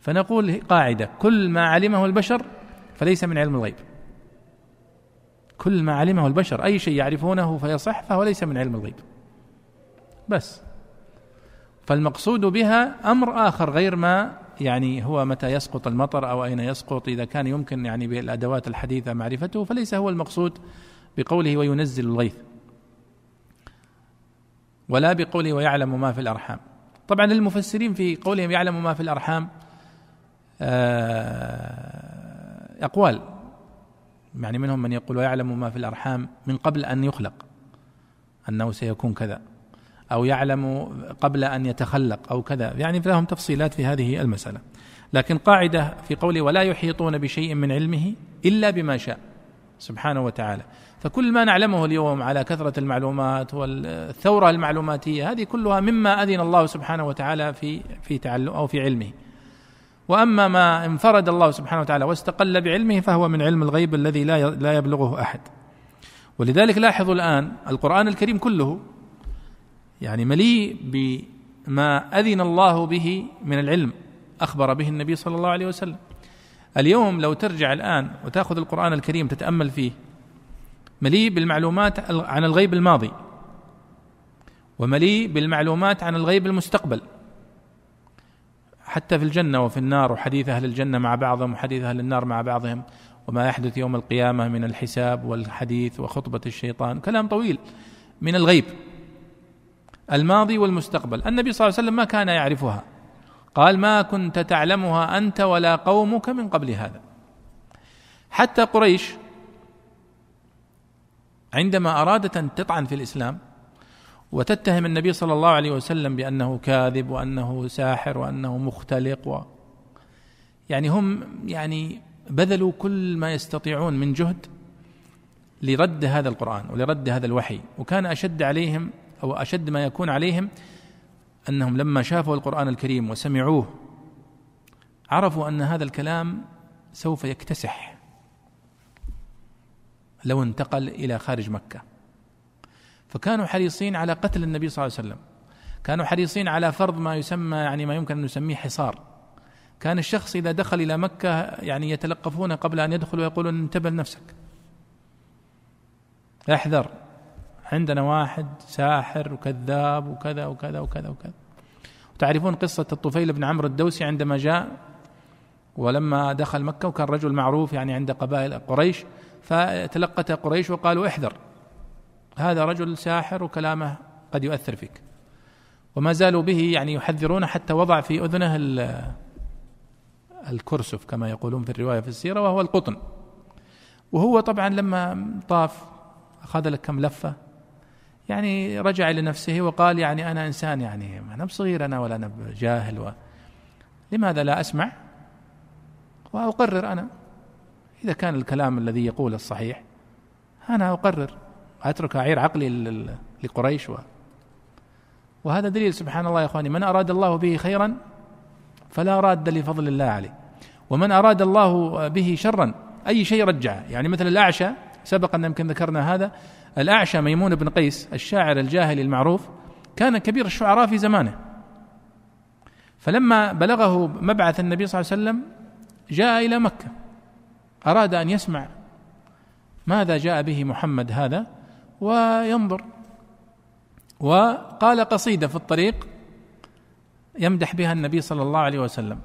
فنقول قاعدة. كل ما علمه البشر فليس من علم الغيب. كل ما علمه البشر أي شيء يعرفونه فيصح فهو ليس من علم الغيب. بس. فالمقصود بها أمر آخر غير ما يعني هو متى يسقط المطر أو أين يسقط إذا كان يمكن يعني بالأدوات الحديثة معرفته فليس هو المقصود بقوله وينزل الغيث ولا بقوله ويعلم ما في الأرحام. طبعا المفسرين في قولهم يعلم ما في الأرحام آه، أقوال. يعني منهم من يقول ويعلم ما في الأرحام من قبل أن يخلق أنه سيكون كذا. أو يعلم قبل أن يتخلق أو كذا. يعني لهم تفصيلات في هذه المسألة. لكن قاعدة في قوله ولا يحيطون بشيء من علمه إلا بما شاء سبحانه وتعالى. فكل ما نعلمه اليوم على كثرة المعلومات والثورة المعلوماتية هذه كلها مما أذن الله سبحانه وتعالى في في تعلم أو في علمه. وأما ما انفرد الله سبحانه وتعالى واستقل بعلمه فهو من علم الغيب الذي لا لا يبلغه أحد. ولذلك لاحظوا الآن القرآن الكريم كله يعني مليء بما أذن الله به من العلم أخبر به النبي صلى الله عليه وسلم. اليوم لو ترجع الآن وتأخذ القرآن الكريم تتأمل فيه مليء بالمعلومات عن الغيب الماضي ومليء بالمعلومات عن الغيب المستقبل. حتى في الجنة وفي النار وحديث أهل الجنة مع بعضهم وحديث أهل النار مع بعضهم وما يحدث يوم القيامة من الحساب والحديث وخطبة الشيطان. كلام طويل من الغيب. الماضي والمستقبل. النبي صلى الله عليه وسلم ما كان يعرفها. قال ما كنت تعلمها أنت ولا قومك من قبل هذا. حتى قريش عندما أرادت أن تطعن في الإسلام وتتهم النبي صلى الله عليه وسلم بأنه كاذب وأنه ساحر وأنه مختلق و يعني هم يعني بذلوا كل ما يستطيعون من جهد لرد هذا القرآن ولرد هذا الوحي. وكان أشد عليهم أو أشد ما يكون عليهم أنهم لما شافوا القرآن الكريم وسمعوه عرفوا أن هذا الكلام سوف يكتسح لو انتقل إلى خارج مكة. فكانوا حريصين على قتل النبي صلى الله عليه وسلم. كانوا حريصين على فرض ما يسمى يعني ما يمكن أن نسميه حصار. كان الشخص إذا دخل إلى مكة يعني يتلقفون قبل أن يدخل ويقولون انتبه لنفسك. احذر. عندنا واحد ساحر وكذاب وكذا وكذا وكذا وكذا. تعرفون قصة الطفيل بن عمرو الدوسي عندما جاء ولما دخل مكة وكان رجل معروف يعني عند قبائل قريش فتلقته قريش وقالوا احذر هذا رجل ساحر وكلامه قد يؤثر فيك. وما زالوا به يعني يحذرون حتى وضع في أذنه الكرسف كما يقولون في الرواية في السيرة وهو القطن. وهو طبعا لما طاف أخذ لك كم لفة يعني رجع لنفسه وقال يعني أنا إنسان يعني أنا بصغير أنا ولا أنا جاهل و لماذا لا أسمع؟ وأقرر أنا. إذا كان الكلام الذي يقول الصحيح أنا أقرر. أترك أعير عقلي لقريش و وهذا دليل سبحان الله يا إخواني. من أراد الله به خيرا فلا راد لفضل الله عليه. ومن أراد الله به شرا أي شيء رجعه. يعني مثل الأعشى سبق أن يمكن ذكرنا هذا. الأعشى ميمون بن قيس الشاعر الجاهلي المعروف كان كبير الشعراء في زمانه. فلما بلغه مبعث النبي صلى الله عليه وسلم جاء إلى مكة. أراد أن يسمع ماذا جاء به محمد هذا وينظر. وقال قصيدة في الطريق يمدح بها النبي صلى الله عليه وسلم.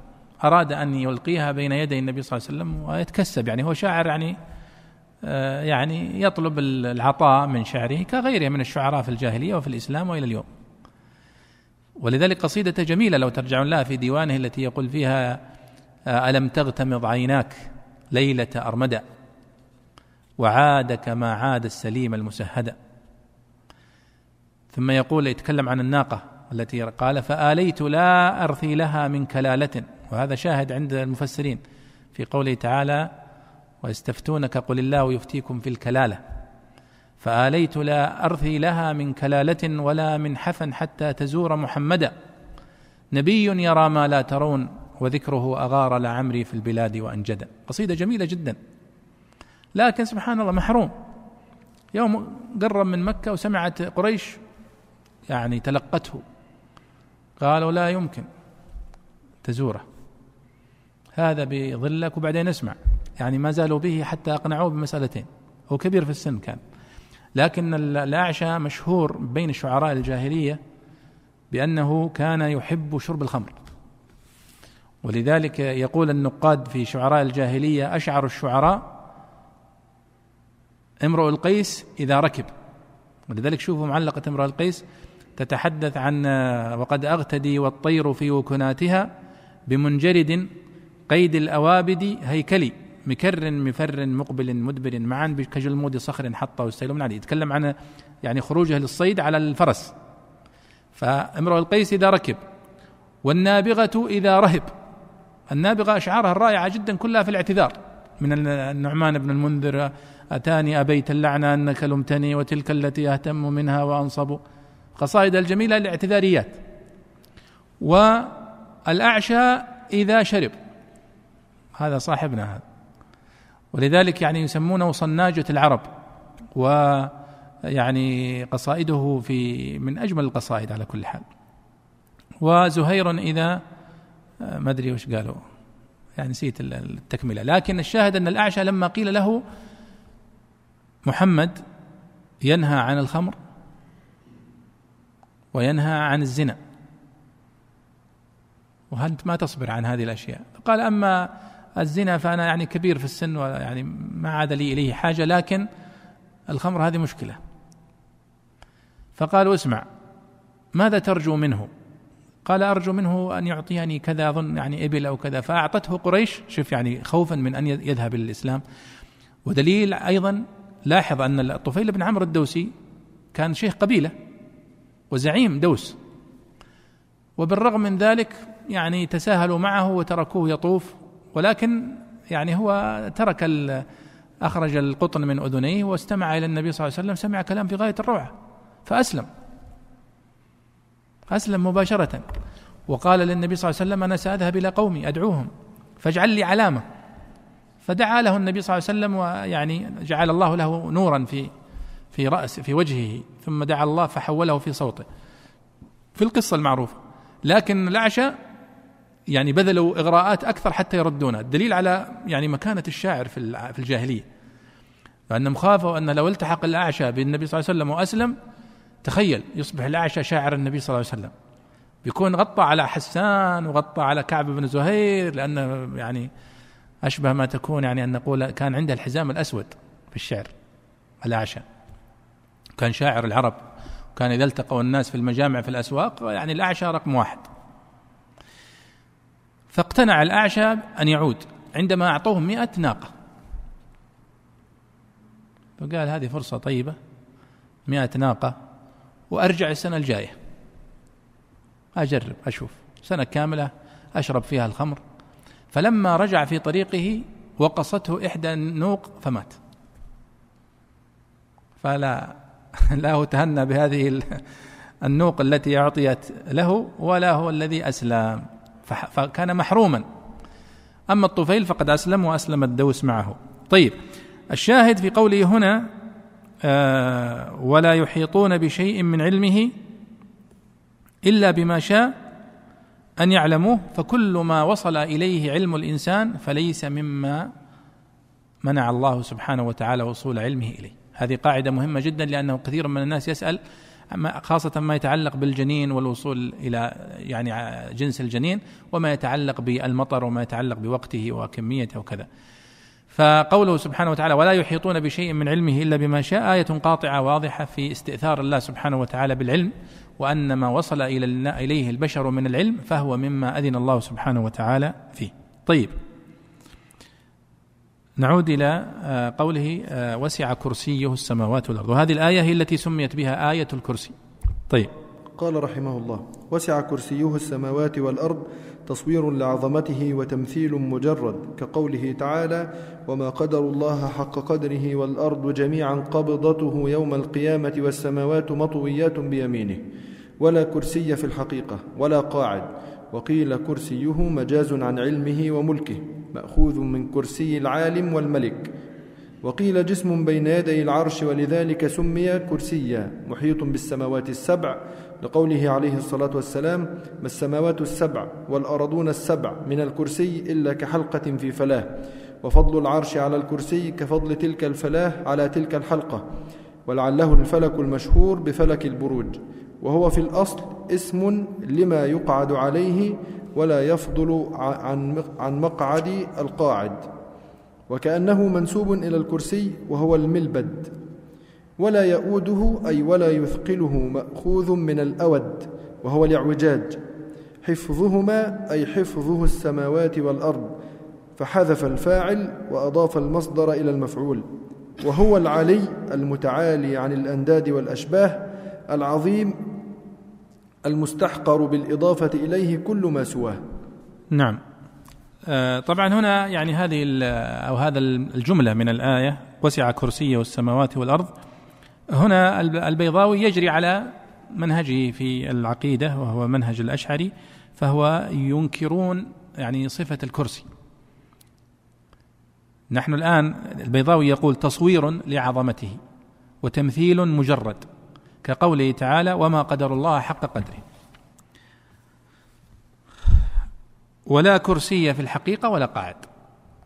أراد أن يلقيها بين يدي النبي صلى الله عليه وسلم ويتكسب يعني هو شاعر يعني يعني يطلب العطاء من شعره كغيره من الشعراء في الجاهلية وفي الإسلام وإلى اليوم. ولذلك قصيدة جميلة لو ترجعون لها في ديوانه التي يقول فيها آه، ألم تغتمض عيناك ليلة أرمدة وعاد كما عاد السليم المسهدة ثم يقول يتكلم عن الناقة التي قال فآليت لا أرثي لها من كلالة. وهذا شاهد عند المفسرين في قوله تعالى ويستفتونك قل الله يفتيكم في الكلالة. فآليت لا أرثي لها من كلالة ولا من حفن حتى تزور محمدا. نبي يرى ما لا ترون وذكره أغار لعمري في البلاد وأنجدا. قصيدة جميلة جدا. لكن سبحان الله محروم. يوم قرب من مكة وسمعت قريش يعني تلقته. قالوا لا يمكن تزوره. هذا بظلك وبعدين اسمع. يعني ما زالوا به حتى أقنعوه بمسألتين. هو كبير في السن كان. لكن الأعشى مشهور بين شعراء الجاهلية بأنه كان يحب شرب الخمر. ولذلك يقول النقاد في شعراء الجاهلية أشعر الشعراء امرؤ القيس إذا ركب. ولذلك شوفوا معلقة امرؤ القيس تتحدث عن وقد أغتدي والطير في وكناتها بمنجرد قيد الأوابد هيكلي. مكر مفر مقبل مدبر معا كجلمود صخر حطه السيل من عليه يتكلم عن يعني خروجه للصيد على الفرس. فامرؤ القيس إذا ركب والنابغة إذا رهب. النابغة أشعارها الرائعة جدا كلها في الاعتذار. من النعمان بن المنذر أتاني أبيت اللعنة أنك لمتني وتلك التي أهتم منها وأنصب. قصائد الجميلة الاعتذاريات. والأعشى إذا شرب. هذا صاحبنا هذا. ولذلك يعني يسمونه صناجة العرب ويعني قصائده في من أجمل القصائد على كل حال. وزهير إذا ما أدري وش قالوا يعني نسيت التكملة. لكن الشاهد أن الأعشى لما قيل له محمد ينهى عن الخمر وينهى عن الزنا. وهل ما تصبر عن هذه الأشياء؟ قال أما الزنا فأنا يعني كبير في السن ويعني ما عاد لي إليه حاجة لكن الخمر هذه مشكلة. فقالوا اسمع ماذا ترجو منه؟ قال أرجو منه أن يعطيني كذا أظن يعني إبل أو كذا فأعطته قريش شوف يعني خوفا من أن يذهب للإسلام. ودليل أيضا لاحظ أن الطفيل بن عمرو الدوسي كان شيخ قبيلة وزعيم دوس. وبالرغم من ذلك يعني تساهلوا معه وتركوه يطوف. ولكن يعني هو ترك أخرج القطن من أذنيه واستمع إلى النبي صلى الله عليه وسلم سمع كلام في غاية الروعة فأسلم. أسلم مباشرة. وقال للنبي صلى الله عليه وسلم أنا سأذهب إلى قومي أدعوهم فاجعل لي علامة. فدعا له النبي صلى الله عليه وسلم ويعني جعل الله له نورا في في رأس في وجهه ثم دعا الله فحوله في صوته. في القصة المعروفة. لكن الأعشى يعني بذلوا إغراءات أكثر حتى يردونه الدليل على يعني مكانة الشاعر في في الجاهلية. فأنهم خافوا أن لو التحق الأعشى بالنبي صلى الله عليه وسلم وأسلم تخيل يصبح الأعشى شاعر النبي صلى الله عليه وسلم. بيكون غطى على حسان وغطى على كعب بن زهير لأنه يعني أشبه ما تكون يعني أن نقول كان عنده الحزام الأسود في الشعر الأعشى. كان شاعر العرب كان إذا التقوا الناس في المجامع في الأسواق يعني الأعشى رقم واحد. فاقتنع الأعشى أن يعود عندما أعطوه مئة ناقة. فقال هذه فرصة طيبة مئة ناقة وأرجع السنة الجاية. أجرب أشوف. سنة كاملة أشرب فيها الخمر. فلما رجع في طريقه وقصته إحدى النوق فمات. فلا [laughs] لا تهنى بهذه النوق التي أعطيت له ولا هو الذي أسلم. فكان محروما. أما الطفيل فقد أسلم وأسلم الدوس معه. طيب الشاهد في قوله هنا آه ولا يحيطون بشيء من علمه إلا بما شاء أن يعلموه فكل ما وصل إليه علم الإنسان فليس مما منع الله سبحانه وتعالى وصول علمه إليه. هذه قاعدة مهمة جدا لأنه كثير من الناس يسأل خاصة ما يتعلق بالجنين والوصول إلى يعني جنس الجنين وما يتعلق بالمطر وما يتعلق بوقته وكميته وكذا. فقوله سبحانه وتعالى ولا يحيطون بشيء من علمه إلا بما شاء آية قاطعة واضحة في استئثار الله سبحانه وتعالى بالعلم وأن ما وصل إليه البشر من العلم فهو مما أذن الله سبحانه وتعالى فيه. طيب. نعود إلى آه، قوله آه، وسع كرسيه السماوات والأرض. وهذه الآية هي التي سميت بها آية الكرسي. طيب. قال رحمه الله وسع كرسيه السماوات والأرض تصوير لعظمته وتمثيل مجرد كقوله تعالى وما قدر الله حق قدره والأرض جميعا قبضته يوم القيامة والسماوات مطويات بيمينه. ولا كرسي في الحقيقة ولا قاعد. وقيل كرسيه مجاز عن علمه وملكه. مأخوذ من كرسي العالم والملك. وقيل جسم بين يدي العرش ولذلك سمي كرسيا. محيط بالسماوات السبع. لقوله عليه الصلاة والسلام ما السماوات السبع والأرضون السبع من الكرسي إلا كحلقة في فلاه. وفضل العرش على الكرسي كفضل تلك الفلاه على تلك الحلقة. ولعله الفلك المشهور بفلك البروج. وهو في الأصل اسم لما يقعد عليه ولا يفضل عن مقعد القاعد وكأنه منسوب إلى الكرسي وهو الملبد ولا يؤوده أي ولا يثقله مأخوذ من الأود وهو الإعوجاج حفظهما أي حفظه السماوات والأرض فحذف الفاعل وأضاف المصدر إلى المفعول وهو العلي المتعالي عن الأنداد والأشباه العظيم المستحقر بالإضافة إليه كل ما سواه. نعم. آه، طبعا هنا يعني هذه أو هذا الجملة من الآية وسع كرسيه السماوات والأرض. هنا البيضاوي يجري على منهجه في العقيدة وهو منهج الأشعري فهو ينكرون يعني صفة الكرسي. نحن الآن البيضاوي يقول تصوير لعظمته وتمثيل مجرد. كقوله تعالى وما قدر الله حق قدره. ولا كرسي في الحقيقة ولا قاعد.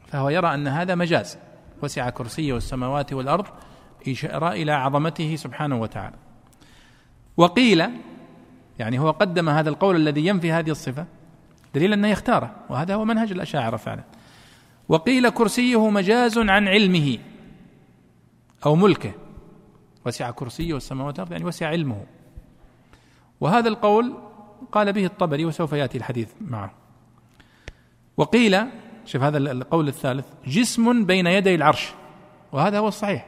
فهو يرى أن هذا مجاز. وسع كرسيه السماوات والأرض إشارة إلى عظمته سبحانه وتعالى. وقيل يعني هو قدم هذا القول الذي ينفي هذه الصفة دليل أنه يختاره وهذا هو منهج الأشاعرة فعلا. وقيل كرسيه مجاز عن علمه أو ملكه. وسع كرسيه السماوات والأرض يعني وسع علمه. وهذا القول قال به الطبري وسوف يأتي الحديث معه. وقيل شوف هذا القول الثالث جسم بين يدي العرش. وهذا هو الصحيح.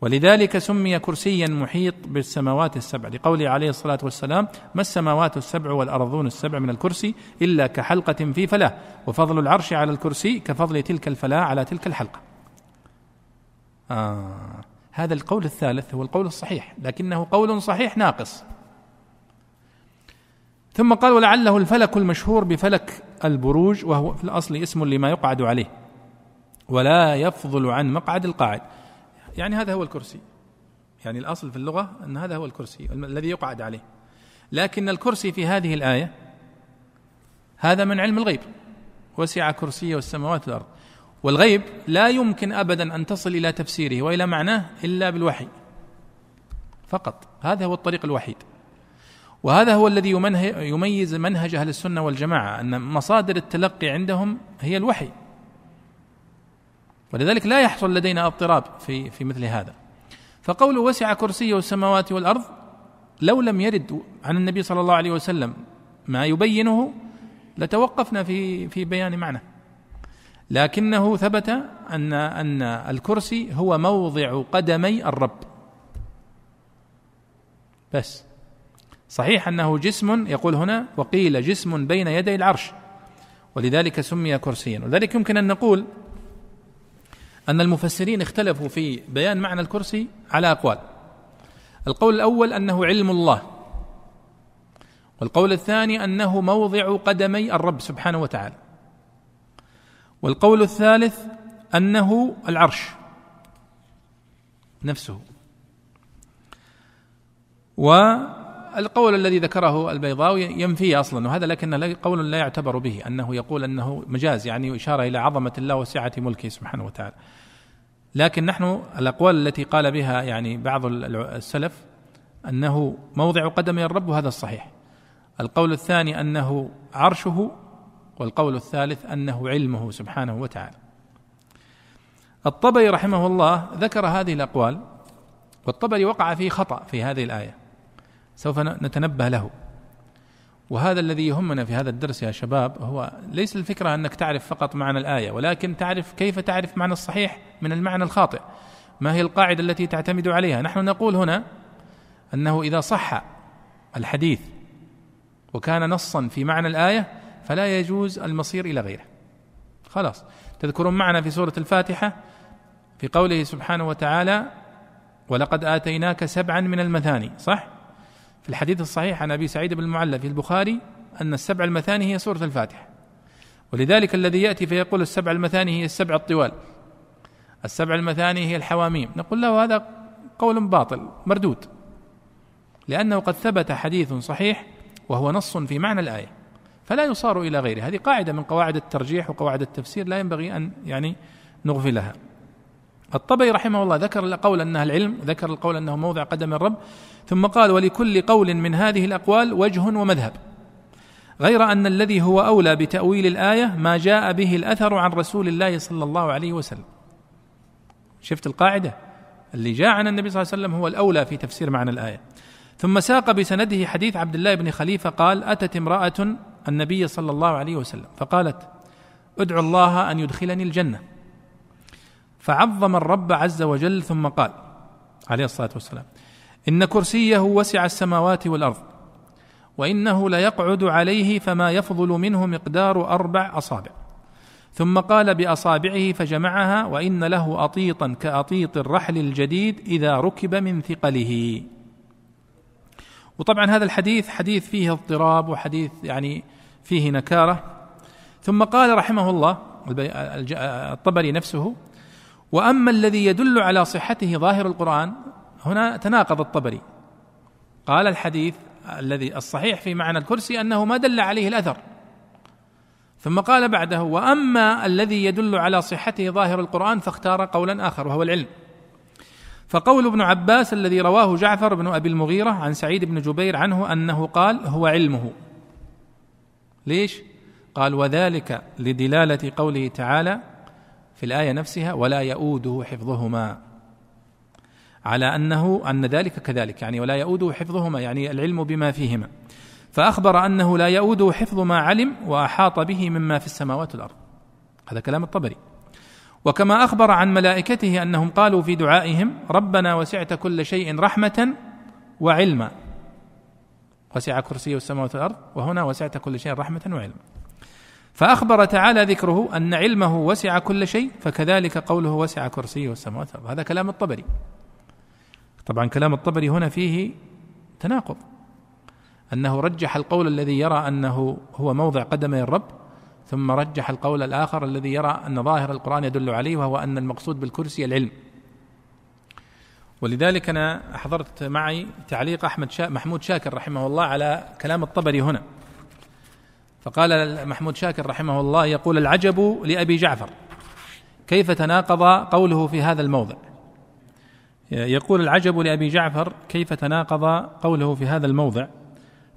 ولذلك سمي كرسيا محيط بالسماوات السبع. لقوله عليه الصلاة والسلام ما السماوات السبع والأرضون السبع من الكرسي إلا كحلقة في فلاة. وفضل العرش على الكرسي كفضل تلك الفلاة على تلك الحلقة. آه. هذا القول الثالث هو القول الصحيح لكنه قول صحيح ناقص. ثم قال ولعله الفلك المشهور بفلك البروج وهو في الأصل اسم لما يقعد عليه ولا يفضل عن مقعد القاعد. يعني هذا هو الكرسي. يعني الأصل في اللغة أن هذا هو الكرسي الذي يقعد عليه. لكن الكرسي في هذه الآية هذا من علم الغيب. وسع كرسيه السماوات والأرض. والغيب لا يمكن أبدا أن تصل إلى تفسيره وإلى معناه إلا بالوحي. فقط. هذا هو الطريق الوحيد. وهذا هو الذي يميز منهج أهل السنة والجماعة أن مصادر التلقي عندهم هي الوحي. ولذلك لا يحصل لدينا اضطراب في في مثل هذا. فقول وسع كرسيه السماوات والأرض لو لم يرد عن النبي صلى الله عليه وسلم ما يبينه لتوقفنا في في بيان معنى. لكنه ثبت أن أن الكرسي هو موضع قدمي الرب. بس. صحيح أنه جسم يقول هنا وقيل جسم بين يدي العرش ولذلك سمي كرسيا. ولذلك يمكن أن نقول أن المفسرين اختلفوا في بيان معنى الكرسي على أقوال. القول الأول أنه علم الله والقول الثاني أنه موضع قدمي الرب سبحانه وتعالى. والقول الثالث أنه العرش نفسه والقول الذي ذكره البيضاوي ينفي أصلا وهذا لكن قول لا يعتبر به أنه يقول أنه مجاز يعني إشارة إلى عظمة الله وسعة ملكه سبحانه وتعالى. لكن نحن الأقوال التي قال بها يعني بعض السلف أنه موضع قدمي الرب وهذا الصحيح. القول الثاني أنه عرشه والقول الثالث أنه علمه سبحانه وتعالى. الطبري رحمه الله ذكر هذه الأقوال والطبري وقع في خطأ في هذه الآية. سوف نتنبه له. وهذا الذي يهمنا في هذا الدرس يا شباب هو ليس الفكرة أنك تعرف فقط معنى الآية ولكن تعرف كيف تعرف معنى الصحيح من المعنى الخاطئ ما هي القاعدة التي تعتمد عليها نحن نقول هنا أنه إذا صح الحديث وكان نصا في معنى الآية فلا يجوز المصير إلى غيره. خلاص. تذكرون معنا في سورة الفاتحة في قوله سبحانه وتعالى ولقد آتيناك سبعا من المثاني صح؟ في الحديث الصحيح عن أبي سعيد بن المعلى في البخاري أن السبع المثاني هي سورة الفاتحة. ولذلك الذي يأتي فيقول السبع المثاني هي السبع الطوال. السبع المثاني هي الحواميم. نقول له هذا قول باطل مردود. لأنه قد ثبت حديث صحيح وهو نص في معنى الآية. فلا يصار إلى غيره. هذه قاعدة من قواعد الترجيح وقواعد التفسير لا ينبغي أن يعني نغفلها الطبري رحمه الله ذكر القول انها العلم ذكر القول أنه موضع قدم الرب ثم قال ولكل قول من هذه الأقوال وجه ومذهب. غير أن الذي هو أولى بتأويل الآية ما جاء به الأثر عن رسول الله صلى الله عليه وسلم. شفت القاعدة؟ اللي جاء عن النبي صلى الله عليه وسلم هو الأولى في تفسير معنى الآية. ثم ساق بسنده حديث عبد الله بن خليفة قال أتت امرأة النبي صلى الله عليه وسلم فقالت ادعو الله أن يدخلني الجنة. فعظم الرب عز وجل ثم قال عليه الصلاة والسلام إن كرسيه وسع السماوات والأرض وإنه ليقعد عليه فما يفضل منه مقدار أربع أصابع. ثم قال بأصابعه فجمعها وإن له أطيطا كأطيط الرحل الجديد إذا ركب من ثقله. وطبعا هذا الحديث حديث فيه اضطراب وحديث يعني فيه نكارة. ثم قال رحمه الله الطبري نفسه وأما الذي يدل على صحته ظاهر القرآن هنا تناقض الطبري. قال الحديث الذي الصحيح في معنى الكرسي أنه ما دل عليه الأثر. ثم قال بعده وأما الذي يدل على صحته ظاهر القرآن فاختار قولا آخر وهو العلم. فقول ابن عباس الذي رواه جعفر بن أبي المغيرة عن سعيد بن جبير عنه أنه قال هو علمه. ليش؟ قال وذلك لدلالة قوله تعالى في الآية نفسها ولا يؤوده حفظهما. على أنه أن ذلك كذلك يعني ولا يؤوده حفظهما يعني العلم بما فيهما. فأخبر أنه لا يؤوده حفظ ما علم وأحاط به مما في السماوات والأرض. هذا كلام الطبري. وكما أخبر عن ملائكته أنهم قالوا في دعائهم ربنا وسعت كل شيء رحمة وعلما. وسع كرسيه السماوات والأرض وهنا وسعت كل شيء رحمة وعلما فأخبر تعالى ذكره أن علمه وسع كل شيء فكذلك قوله وسع كرسيه السماوات والأرض. هذا كلام الطبري. طبعا كلام الطبري هنا فيه تناقض. أنه رجح القول الذي يرى أنه هو موضع قدمي الرب ثم رجح القول الآخر الذي يرى أن ظاهر القرآن يدل عليه وهو أن المقصود بالكرسي العلم. ولذلك أنا حضرت معي تعليق أحمد شا محمود شاكر رحمه الله على كلام الطبري هنا. فقال محمود شاكر رحمه الله يقول العجب لأبي جعفر. كيف تناقض قوله في هذا الموضع؟ يقول العجب لأبي جعفر كيف تناقض قوله في هذا الموضع؟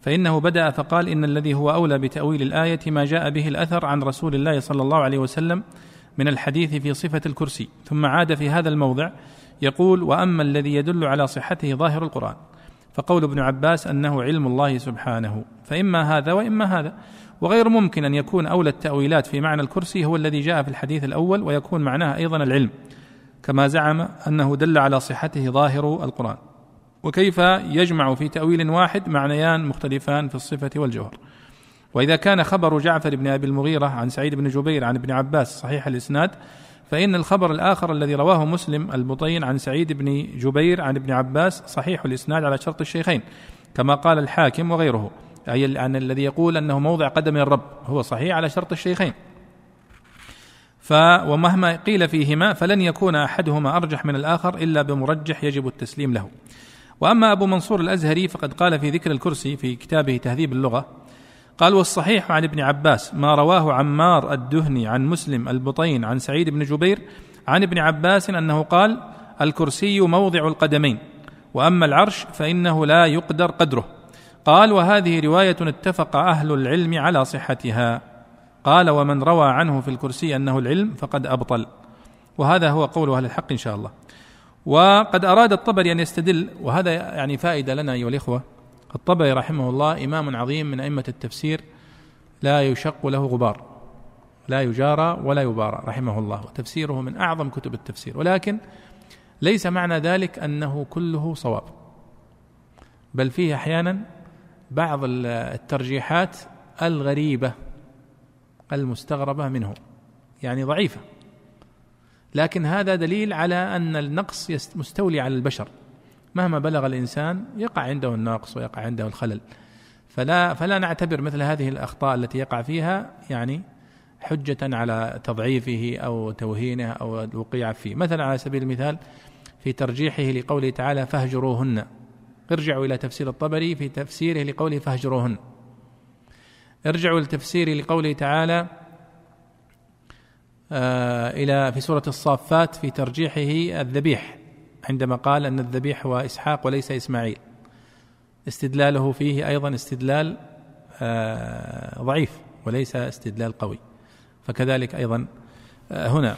فإنه بدأ فقال إن الذي هو أولى بتأويل الآية ما جاء به الأثر عن رسول الله صلى الله عليه وسلم من الحديث في صفة الكرسي. ثم عاد في هذا الموضع يقول وأما الذي يدل على صحته ظاهر القرآن فقول ابن عباس أنه علم الله سبحانه فإما هذا وإما هذا. وغير ممكن أن يكون أولى التأويلات في معنى الكرسي هو الذي جاء في الحديث الأول ويكون معناه أيضا العلم كما زعم أنه دل على صحته ظاهر القرآن. وكيف يجمع في تأويل واحد معنيان مختلفان في الصفة والجوهر. وإذا كان خبر جعفر بن أبي المغيرة عن سعيد بن جبير عن ابن عباس صحيح الإسناد فإن الخبر الآخر الذي رواه مسلم البطين عن سعيد بن جبير عن ابن عباس صحيح الإسناد على شرط الشيخين كما قال الحاكم وغيره أي عن الذي يقول أنه موضع قدم الرب هو صحيح على شرط الشيخين ف ومهما قيل فيهما فلن يكون أحدهما أرجح من الآخر إلا بمرجح يجب التسليم له. وأما أبو منصور الأزهري فقد قال في ذكر الكرسي في كتابه تهذيب اللغة قال والصحيح عن ابن عباس ما رواه عمار الدهني عن مسلم البطين عن سعيد بن جبير عن ابن عباس أنه قال الكرسي موضع القدمين وأما العرش فإنه لا يقدر قدره. قال وهذه رواية اتفق أهل العلم على صحتها. قال ومن روى عنه في الكرسي أنه العلم فقد أبطل. وهذا هو قول أهل الحق إن شاء الله. وقد أراد الطبري أن يستدل وهذا يعني فائدة لنا أيها الإخوة الطبري رحمه الله إمام عظيم من أئمة التفسير لا يشق له غبار لا يجارى ولا يبارى رحمه الله وتفسيره من أعظم كتب التفسير ولكن ليس معنى ذلك أنه كله صواب بل فيه أحيانا بعض الترجيحات الغريبة المستغربة منه يعني ضعيفة لكن هذا دليل على أن النقص مستولي على البشر. مهما بلغ الإنسان يقع عنده النقص ويقع عنده الخلل. فلا فلا نعتبر مثل هذه الأخطاء التي يقع فيها يعني حجة على تضعيفه أو توهينه أو الوقيع فيه، مثلا على سبيل المثال في ترجيحه لقوله تعالى فاهجروهن. ارجعوا إلى تفسير الطبري في تفسيره لقوله فاهجروهن. ارجعوا لتفسير لقوله تعالى آه إلى في سورة الصافات في ترجيحه الذبيح. عندما قال أن الذبيح هو إسحاق وليس إسماعيل. استدلاله فيه أيضا استدلال آه ضعيف وليس استدلال قوي. فكذلك أيضا آه هنا.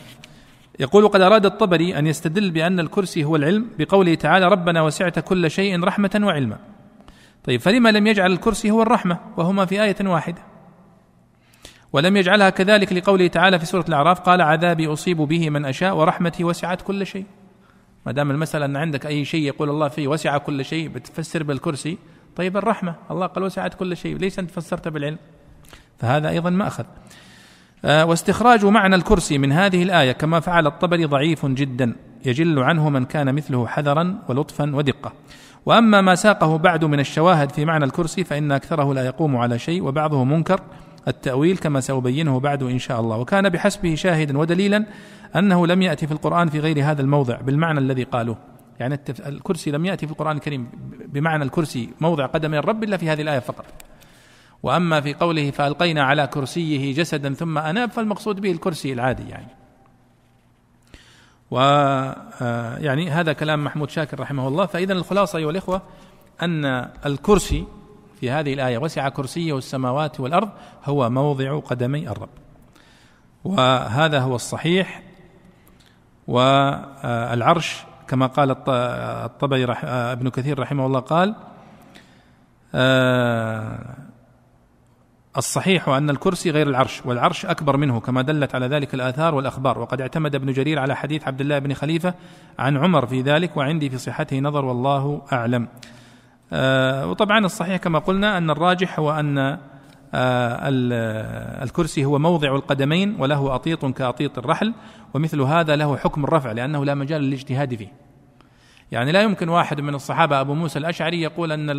يقول قد أراد الطبري أن يستدل بأن الكرسي هو العلم بقوله تعالى ربنا وسعت كل شيء رحمة وعلما طيب فلما لم يجعل الكرسي هو الرحمة وهما في آية واحدة؟ ولم يجعلها كذلك لقوله تعالى في سورة الأعراف قال عذابي أصيب به من أشاء ورحمتي وسعت كل شيء ما دام المساله أن عندك أي شيء يقول الله فيه وسع كل شيء بتفسر بالكرسي. طيب الرحمة الله قال وسعت كل شيء ليس أنت فسرت بالعلم؟ فهذا أيضا مأخذ. آه واستخراج معنى الكرسي من هذه الآية كما فعل الطبري ضعيف جدا يجل عنه من كان مثله حذرا ولطفا ودقة. وأما ما ساقه بعد من الشواهد في معنى الكرسي فإن أكثره لا يقوم على شيء وبعضه منكر. التأويل كما سأبينه بعد إن شاء الله. وكان بحسبه شاهدا ودليلا أنه لم يأتي في القرآن في غير هذا الموضع بالمعنى الذي قالوه. يعني الكرسي لم يأتي في القرآن الكريم بمعنى الكرسي موضع قدمي الرب إلا في هذه الآية فقط. وأما في قوله فألقينا على كرسيه جسدا ثم أناب فالمقصود به الكرسي العادي يعني. و آه، يعني هذا كلام محمود شاكر رحمه الله. فإذا الخلاصة أيها الإخوة أن الكرسي في هذه الآية وسع كرسيه السماوات والأرض هو موضع قدمي الرب. وهذا هو الصحيح. والعرش كما قال الطبري ابن كثير رحمه الله قال آه، الصحيح أن الكرسي غير العرش والعرش أكبر منه كما دلت على ذلك الآثار والأخبار. وقد اعتمد ابن جرير على حديث عبد الله بن خليفة عن عمر في ذلك وعندي في صحته نظر والله أعلم. آه، وطبعا الصحيح كما قلنا أن الراجح هو أن الكرسي هو موضع القدمين وله أطيط كأطيط الرحل ومثل هذا له حكم الرفع لأنه لا مجال للاجتهاد فيه. يعني لا يمكن واحد من الصحابة أبو موسى الأشعري يقول أن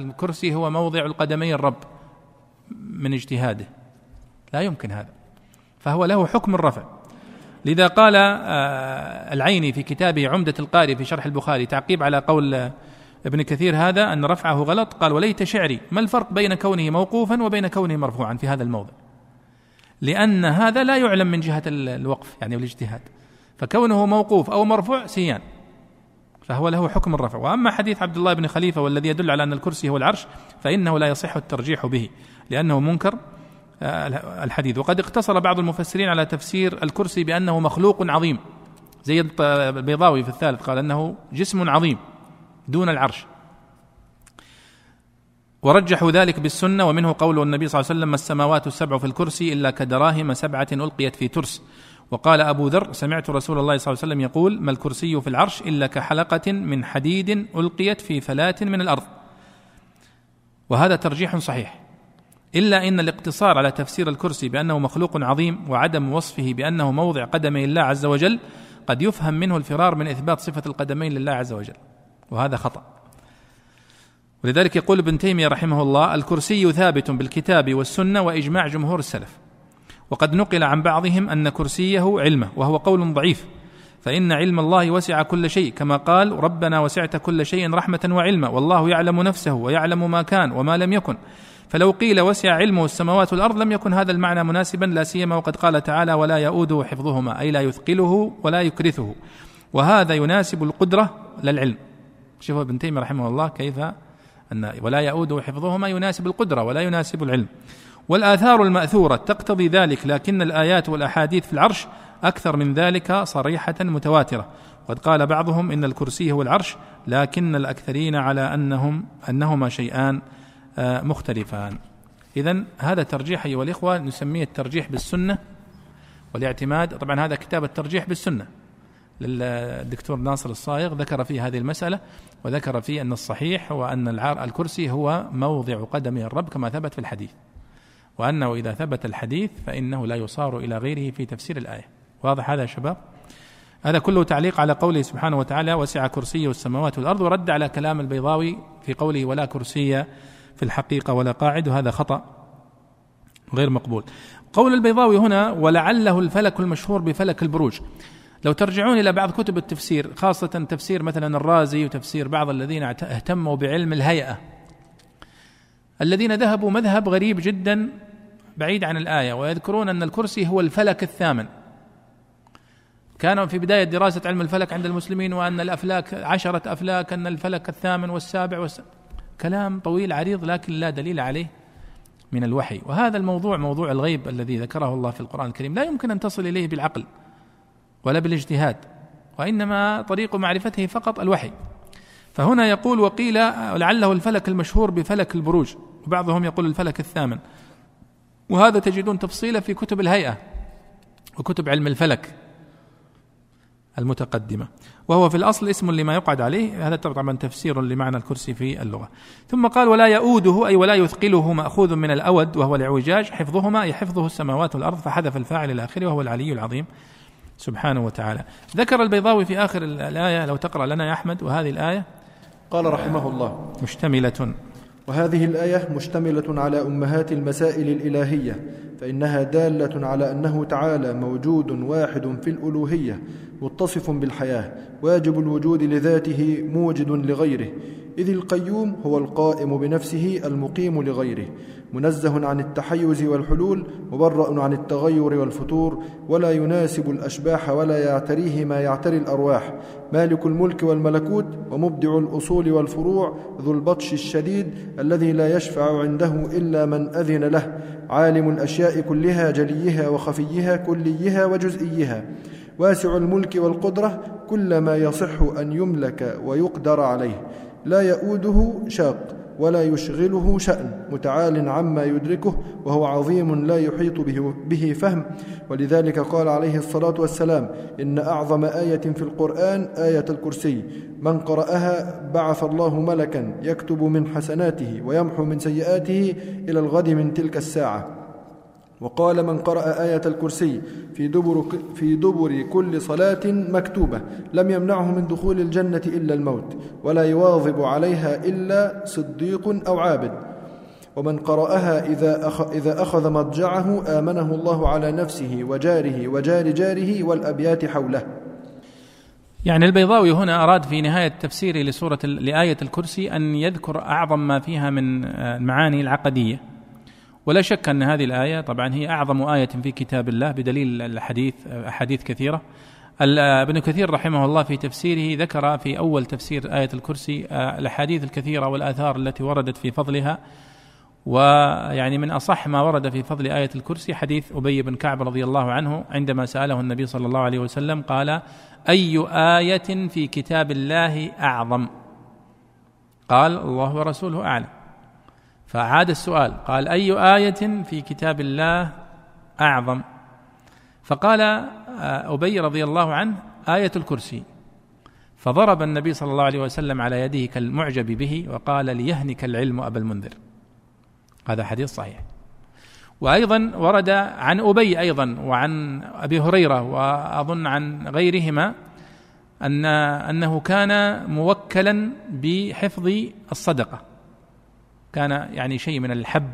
الكرسي هو موضع القدمين الرب من اجتهاده. لا يمكن هذا. فهو له حكم الرفع. لذا قال آه، العيني في كتابه عمدة القاري في شرح البخاري تعقيب على قول ابن كثير هذا أن رفعه غلط قال وليت شعري ما الفرق بين كونه موقوفا وبين كونه مرفوعا في هذا الموضع؟ لأن هذا لا يعلم من جهة الوقف يعني والاجتهاد فكونه موقوف أو مرفوع سيان فهو له حكم الرفع. وأما حديث عبد الله بن خليفة والذي يدل على أن الكرسي هو العرش فإنه لا يصح الترجيح به لأنه منكر آه، الحديث. وقد اقتصر بعض المفسرين على تفسير الكرسي بأنه مخلوق عظيم. زي البيضاوي في الثالث قال أنه جسم عظيم. دون العرش. ورجحوا ذلك بالسنة ومنه قول النبي صلى الله عليه وسلم السماوات السبع في الكرسي إلا كدراهم سبعة ألقيت في ترس. وقال أبو ذر سمعت رسول الله صلى الله عليه وسلم يقول ما الكرسي في العرش إلا كحلقة من حديد ألقيت في فلاة من الأرض. وهذا ترجيح صحيح. إلا أن الاقتصار على تفسير الكرسي بأنه مخلوق عظيم وعدم وصفه بأنه موضع قدمي الله عز وجل قد يفهم منه الفرار من إثبات صفة القدمين لله عز وجل. وهذا خطأ. ولذلك يقول ابن تيمية رحمه الله الكرسي ثابت بالكتاب والسنة وإجماع جمهور السلف. وقد نقل عن بعضهم أن كرسيه علمه وهو قول ضعيف. فإن علم الله وسع كل شيء كما قال ربنا وسعت كل شيء رحمة وعلما والله يعلم نفسه ويعلم ما كان وما لم يكن. فلو قيل وسع علمه السماوات والأرض لم يكن هذا المعنى مناسبا لا سيما وقد قال تعالى ولا يؤوده حفظهما أي لا يثقله ولا يكرثه. وهذا يناسب القدرة لا العلم شوفوا ابن تيمية رحمه الله كيف أن ولا يؤوده حفظهما يناسب القدرة ولا يناسب العلم. والآثار المأثورة تقتضي ذلك لكن الآيات والأحاديث في العرش أكثر من ذلك صريحة متواترة. وقد قال بعضهم إن الكرسي هو العرش لكن الأكثرين على انهم أنهما شيئان آه، مختلفان. إذا هذا ترجيح أيها الإخوة نسميه الترجيح بالسنة والاعتماد. طبعا هذا كتاب الترجيح بالسنة. للدكتور ناصر الصايغ ذكر فيه هذه المسألة وذكر فيه أن الصحيح هو أن الكرسي هو موضع قدم الرب كما ثبت في الحديث. وأنه إذا ثبت الحديث فإنه لا يصار إلى غيره في تفسير الآية. واضح هذا يا شباب؟ هذا كله تعليق على قوله سبحانه وتعالى وسع كرسيه السماوات والأرض ورد على كلام البيضاوي في قوله ولا كرسي في الحقيقة ولا قاعد وهذا خطأ غير مقبول. قول البيضاوي هنا ولعله الفلك المشهور بفلك البروج لو ترجعون إلى بعض كتب التفسير خاصة تفسير مثلا الرازي وتفسير بعض الذين اهتموا بعلم الهيئة. الذين ذهبوا مذهب غريب جدا بعيد عن الآية ويذكرون أن الكرسي هو الفلك الثامن. كانوا في بداية دراسة علم الفلك عند المسلمين وأن الأفلاك عشرة أفلاك أن الفلك الثامن والسابع والسابع كلام طويل عريض لكن لا دليل عليه من الوحي. وهذا الموضوع موضوع الغيب الذي ذكره الله في القرآن الكريم. لا يمكن أن تصل إليه بالعقل. ولا بالاجتهاد وإنما طريق معرفته فقط الوحي. فهنا يقول وقيل لعله الفلك المشهور بفلك البروج وبعضهم يقول الفلك الثامن. وهذا تجدون تفصيله في كتب الهيئة وكتب علم الفلك المتقدمة. وهو في الأصل اسم لما يقعد عليه هذا طبعا تفسير لمعنى الكرسي في اللغة. ثم قال ولا يؤوده أي ولا يثقله مأخوذ من الأود وهو الإعوجاج حفظهما أي حفظه السماوات والأرض فحذف الفاعل إلى آخره وهو العلي العظيم. سبحانه وتعالى. ذكر البيضاوي في آخر الآية لو تقرأ لنا يا أحمد وهذه الآية. قال رحمه الله. مشتملة. وهذه الآية مشتملة على أمهات المسائل الإلهية فإنها دالة على أنه تعالى موجود واحد في الألوهية متصف بالحياة واجب الوجود لذاته موجد لغيره إذ القيوم هو القائم بنفسه المقيم لغيره. منزه عن التحيز والحلول مبرأ عن التغير والفتور ولا يناسب الأشباح ولا يعتريه ما يعتري الأرواح. مالك الملك والملكوت ومبدع الأصول والفروع ذو البطش الشديد الذي لا يشفع عنده إلا من أذن له. عالم الأشياء كلها جليها وخفيها كليها وجزئيها. واسع الملك والقدرة كل ما يصح أن يملك ويقدر عليه. لا يؤوده شاق. ولا يشغله شأن متعال عما يدركه وهو عظيم لا يحيط به, به فهم. ولذلك قال عليه الصلاة والسلام إن أعظم آية في القرآن آية الكرسي. من قرأها بعث الله ملكا يكتب من حسناته ويمحو من سيئاته إلى الغد من تلك الساعة. وقال من قرأ آية الكرسي في دبر, في دبر كل صلاة مكتوبة لم يمنعه من دخول الجنة إلا الموت ولا يواظب عليها إلا صديق أو عابد. ومن قرأها إذا, أخ إذا أخذ مضجعه آمنه الله على نفسه وجاره وجار جاره والأبيات حوله. يعني البيضاوي هنا أراد في نهاية تفسيره لسورة لآية الكرسي أن يذكر أعظم ما فيها من المعاني العقدية. ولا شك أن هذه الآية طبعا هي أعظم آية في كتاب الله بدليل الحديث أحاديث كثيرة. ابن كثير رحمه الله في تفسيره ذكر في أول تفسير آية الكرسي آه، الأحاديث الكثيرة والآثار التي وردت في فضلها. ويعني من أصح ما ورد في فضل آية الكرسي حديث أبي بن كعب رضي الله عنه عندما سأله النبي صلى الله عليه وسلم قال أي آية في كتاب الله أعظم؟ قال الله ورسوله أعلم. فأعاد السؤال قال أي آية في كتاب الله أعظم؟ فقال آه، أبي رضي الله عنه آية الكرسي. فضرب النبي صلى الله عليه وسلم على يده كالمعجب به وقال ليهنك العلم أبا المنذر. هذا حديث صحيح. وأيضا ورد عن أبي أيضا وعن أبي هريرة وأظن عن غيرهما أن أنه كان موكلا بحفظ الصدقة. كان يعني شيء من الحب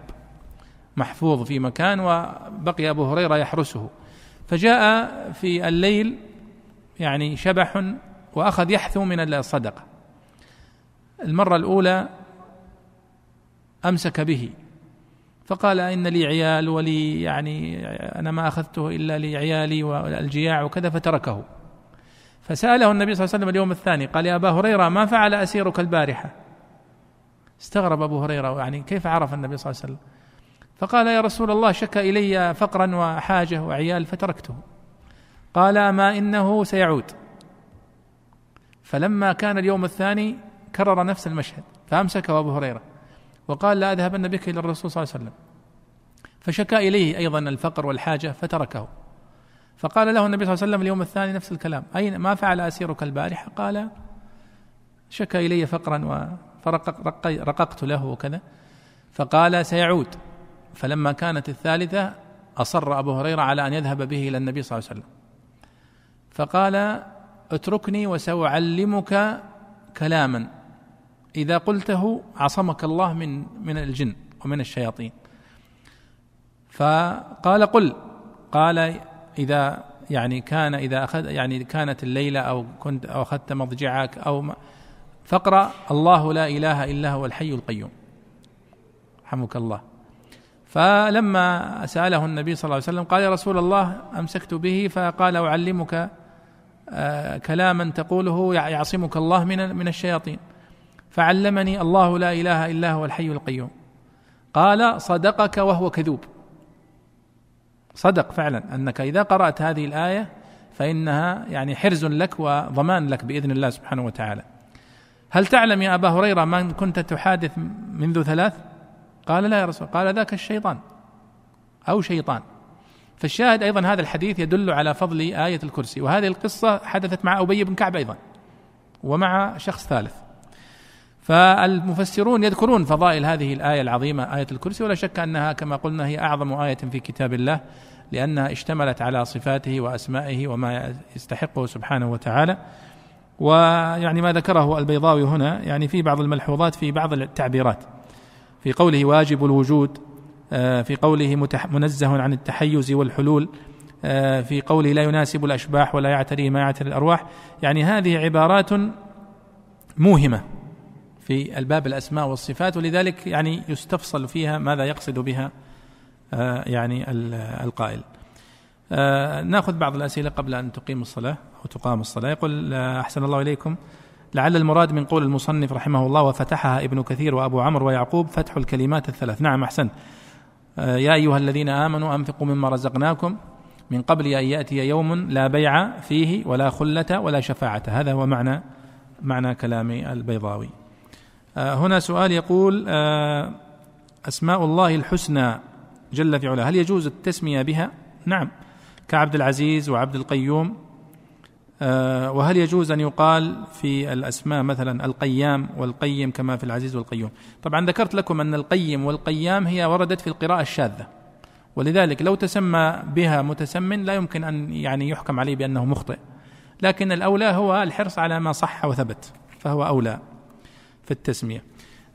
محفوظ في مكان وبقي أبو هريرة يحرسه. فجاء في الليل يعني شبح وأخذ يحثو من الصدقة. المرة الأولى أمسك به فقال إن لي عيال ولي يعني أنا ما أخذته إلا لعيالي والجياع وكذا فتركه. فسأله النبي صلى الله عليه وسلم اليوم الثاني قال يا أبا هريرة ما فعل أسيرك البارحة؟ استغرب أبو هريرة يعني كيف عرف النبي صلى الله عليه وسلم؟ فقال يا رسول الله شكى إلي فقرا وحاجة وعيال فتركته. قال ما إنه سيعود. فلما كان اليوم الثاني كرر نفس المشهد فأمسكه أبو هريرة وقال لا أذهبن بك إلى الرسول صلى الله عليه وسلم. فشكى إليه أيضا الفقر والحاجة فتركه. فقال له النبي صلى الله عليه وسلم اليوم الثاني نفس الكلام. أين ما فعل أسيرك البارحة؟ قال شكى إلي فقرا فرققت له وكذا. فقال سيعود. فلما كانت الثالثة أصر أبو هريرة على أن يذهب به إلى النبي صلى الله عليه وسلم. فقال اتركني وسأعلمك كلاما. إذا قلته عصمك الله من من الجن ومن الشياطين. فقال قل. قال إذا يعني كان إذا أخذ يعني كانت الليلة أو كنت أو أخذت مضجعك أو فاقرأ الله لا إله إلا هو الحي القيوم. رحمك الله. فلما سأله النبي صلى الله عليه وسلم قال يا رسول الله أمسكت به فقال أعلمك آه، كلاما تقوله يعصمك الله من من الشياطين. فعلمني الله لا إله إلا هو الحي القيوم. قال صدقك وهو كذوب. صدق فعلا أنك إذا قرأت هذه الآية فإنها يعني حرز لك وضمان لك بإذن الله سبحانه وتعالى. هل تعلم يا أبا هريرة من كنت تحادث منذ ثلاث؟ قال لا يا رسول قال ذاك الشيطان أو شيطان. فالشاهد أيضا هذا الحديث يدل على فضل آية الكرسي وهذه القصة حدثت مع أبي بن كعب أيضا ومع شخص ثالث. فالمفسرون يذكرون فضائل هذه الآية العظيمة آية الكرسي ولا شك أنها كما قلنا هي أعظم آية في كتاب الله لأنها اشتملت على صفاته وأسمائه وما يستحقه سبحانه وتعالى. ويعني ما ذكره البيضاوي هنا يعني في بعض الملحوظات في بعض التعبيرات. في قوله واجب الوجود آه، في قوله منزه عن التحيز والحلول آه، في قوله لا يناسب الأشباح ولا يعتري ما يعتري الأرواح. يعني هذه عبارات موهمة في ألباب الأسماء والصفات ولذلك يعني يستفصل فيها ماذا يقصد بها آه، يعني القائل. ناخذ بعض الأسئلة قبل أن تقيم الصلاة أو تقام الصلاة. يقول أحسن الله إليكم. لعل المراد من قول المصنف رحمه الله وفتحها ابن كثير وأبو عمرو ويعقوب فتح الكلمات الثلاث. نعم احسنت آه، يا أيها الذين آمنوا أنفقوا مما رزقناكم من قبل أن يأتي يوم لا بيع فيه ولا خلة ولا شفاعة. هذا هو معنى معنى كلام البيضاوي. آه، هنا سؤال يقول آه، أسماء الله الحسنى جل في علاه هل يجوز التسمية بها؟ نعم. كعبد العزيز وعبد القيوم آه، وهل يجوز أن يقال في الأسماء مثلا القيام والقيم كما في العزيز والقيوم؟ طبعا ذكرت لكم أن القيم والقيام هي وردت في القراءة الشاذة ولذلك لو تسمى بها متسم لا يمكن أن يعني يحكم عليه بأنه مخطئ لكن الأولى هو الحرص على ما صح وثبت فهو أولى في التسمية.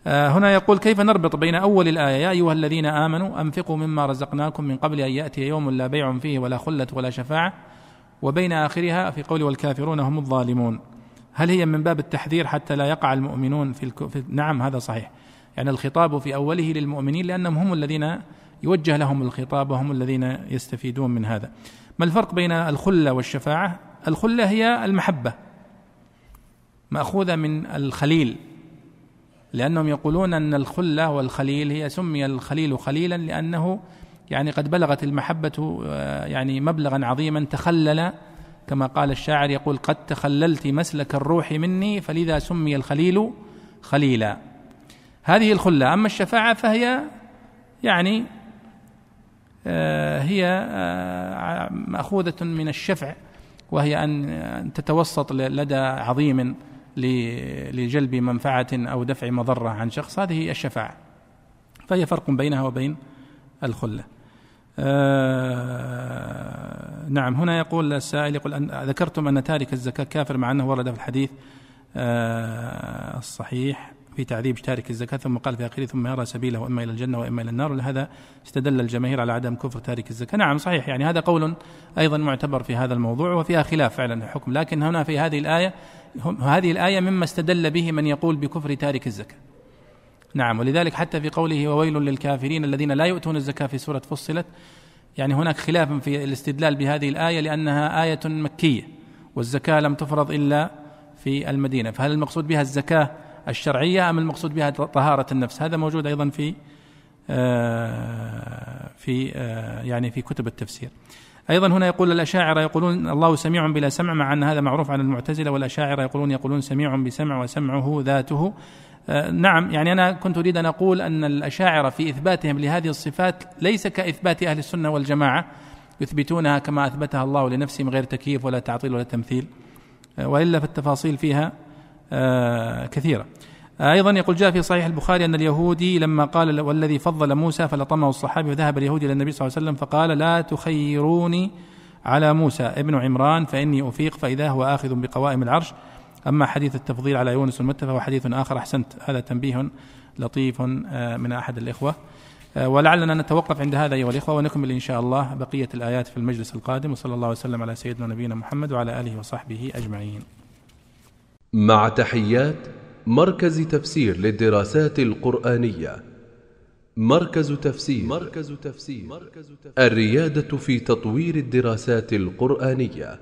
هنا يقول كيف نربط بين أول الآية؟ يا أيها الذين آمنوا أنفقوا مما رزقناكم من قبل أن يأتي يوم لا بيع فيه ولا خلة ولا شفاعة وبين آخرها في قول والكافرون هم الظالمون. هل هي من باب التحذير حتى لا يقع المؤمنون في, الك... في نعم هذا صحيح. يعني الخطاب في أوله للمؤمنين لأنهم هم الذين يوجه لهم الخطاب وهم الذين يستفيدون من هذا. ما الفرق بين الخلة والشفاعة؟ الخلة هي المحبة مأخوذة من الخليل. لأنهم يقولون أن الخلة والخليل هي سمي الخليل خليلا لأنه يعني قد بلغت المحبة آه، يعني مبلغا عظيما تخلل. كما قال الشاعر يقول قد تخللت مسلك الروح مني فلذا سمي الخليل خليلا. هذه الخلة. أما الشفاعة فهي يعني آه، هي آه، مأخوذة من الشفع وهي أن تتوسط لدى عظيم. لجلب منفعة أو دفع مضرة عن شخص هذه الشفاعة. فهي فرق بينها وبين الخلة. آه نعم هنا يقول السائل يقول أن ذكرتم أن تارك الزكاة كافر مع أنه ورد في الحديث آه الصحيح في تعذيب تارك الزكاة ثم قال في آخره ثم يرى سبيله إما إلى الجنة وإما إلى النار ولهذا استدل الجماهير على عدم كفر تارك الزكاة. نعم صحيح يعني هذا قول أيضا معتبر في هذا الموضوع وفيها خلاف فعلا الحكم لكن هنا في هذه الآية هذه الآية مما استدل به من يقول بكفر تارك الزكاة. نعم ولذلك حتى في قوله وويل للكافرين الذين لا يؤتون الزكاة في سورة فصلت يعني هناك خلاف في الاستدلال بهذه الآية لأنها آية مكية والزكاة لم تفرض إلا في المدينة. فهل المقصود بها الزكاة الشرعية أم المقصود بها طهارة النفس؟ هذا موجود أيضا في آه، في آه، يعني في كتب التفسير. أيضا هنا يقول الأشاعرة يقولون الله سميع بلا سمع مع أن هذا معروف عن المعتزلة والأشاعرة يقولون يقولون سميع بسمع وسمعه ذاته. آه، نعم يعني أنا كنت أريد أن أقول أن الأشاعرة في إثباتهم لهذه الصفات ليس كإثبات أهل السنة والجماعة يثبتونها كما أثبتها الله لنفسه من غير تكييف ولا تعطيل ولا تمثيل. آه، وإلا فالتفاصيل فيها آه، كثيرة. أيضا يقول جاء في صحيح البخاري أن اليهودي لما قال والذي فضل موسى فلطمه الصحابي وذهب اليهودي إلى النبي صلى الله عليه وسلم فقال لا تخيروني على موسى ابن عمران فإني أفيق فإذا هو آخذ بقوائم العرش. أما حديث التفضيل على يونس المتى فهو حديث آخر أحسنت. هذا تنبيه لطيف آه، من أحد الإخوة. آه، ولعلنا نتوقف عند هذا أيها الإخوة ونكمل إن شاء الله بقية الآيات في المجلس القادم. وصلى الله وسلم على سيدنا نبينا محمد وعلى آله وصحبه أجمعين. مع تحيات مركز تفسير للدراسات القرآنية. مركز تفسير. مركز تفسير. الريادة في تطوير الدراسات القرآنية.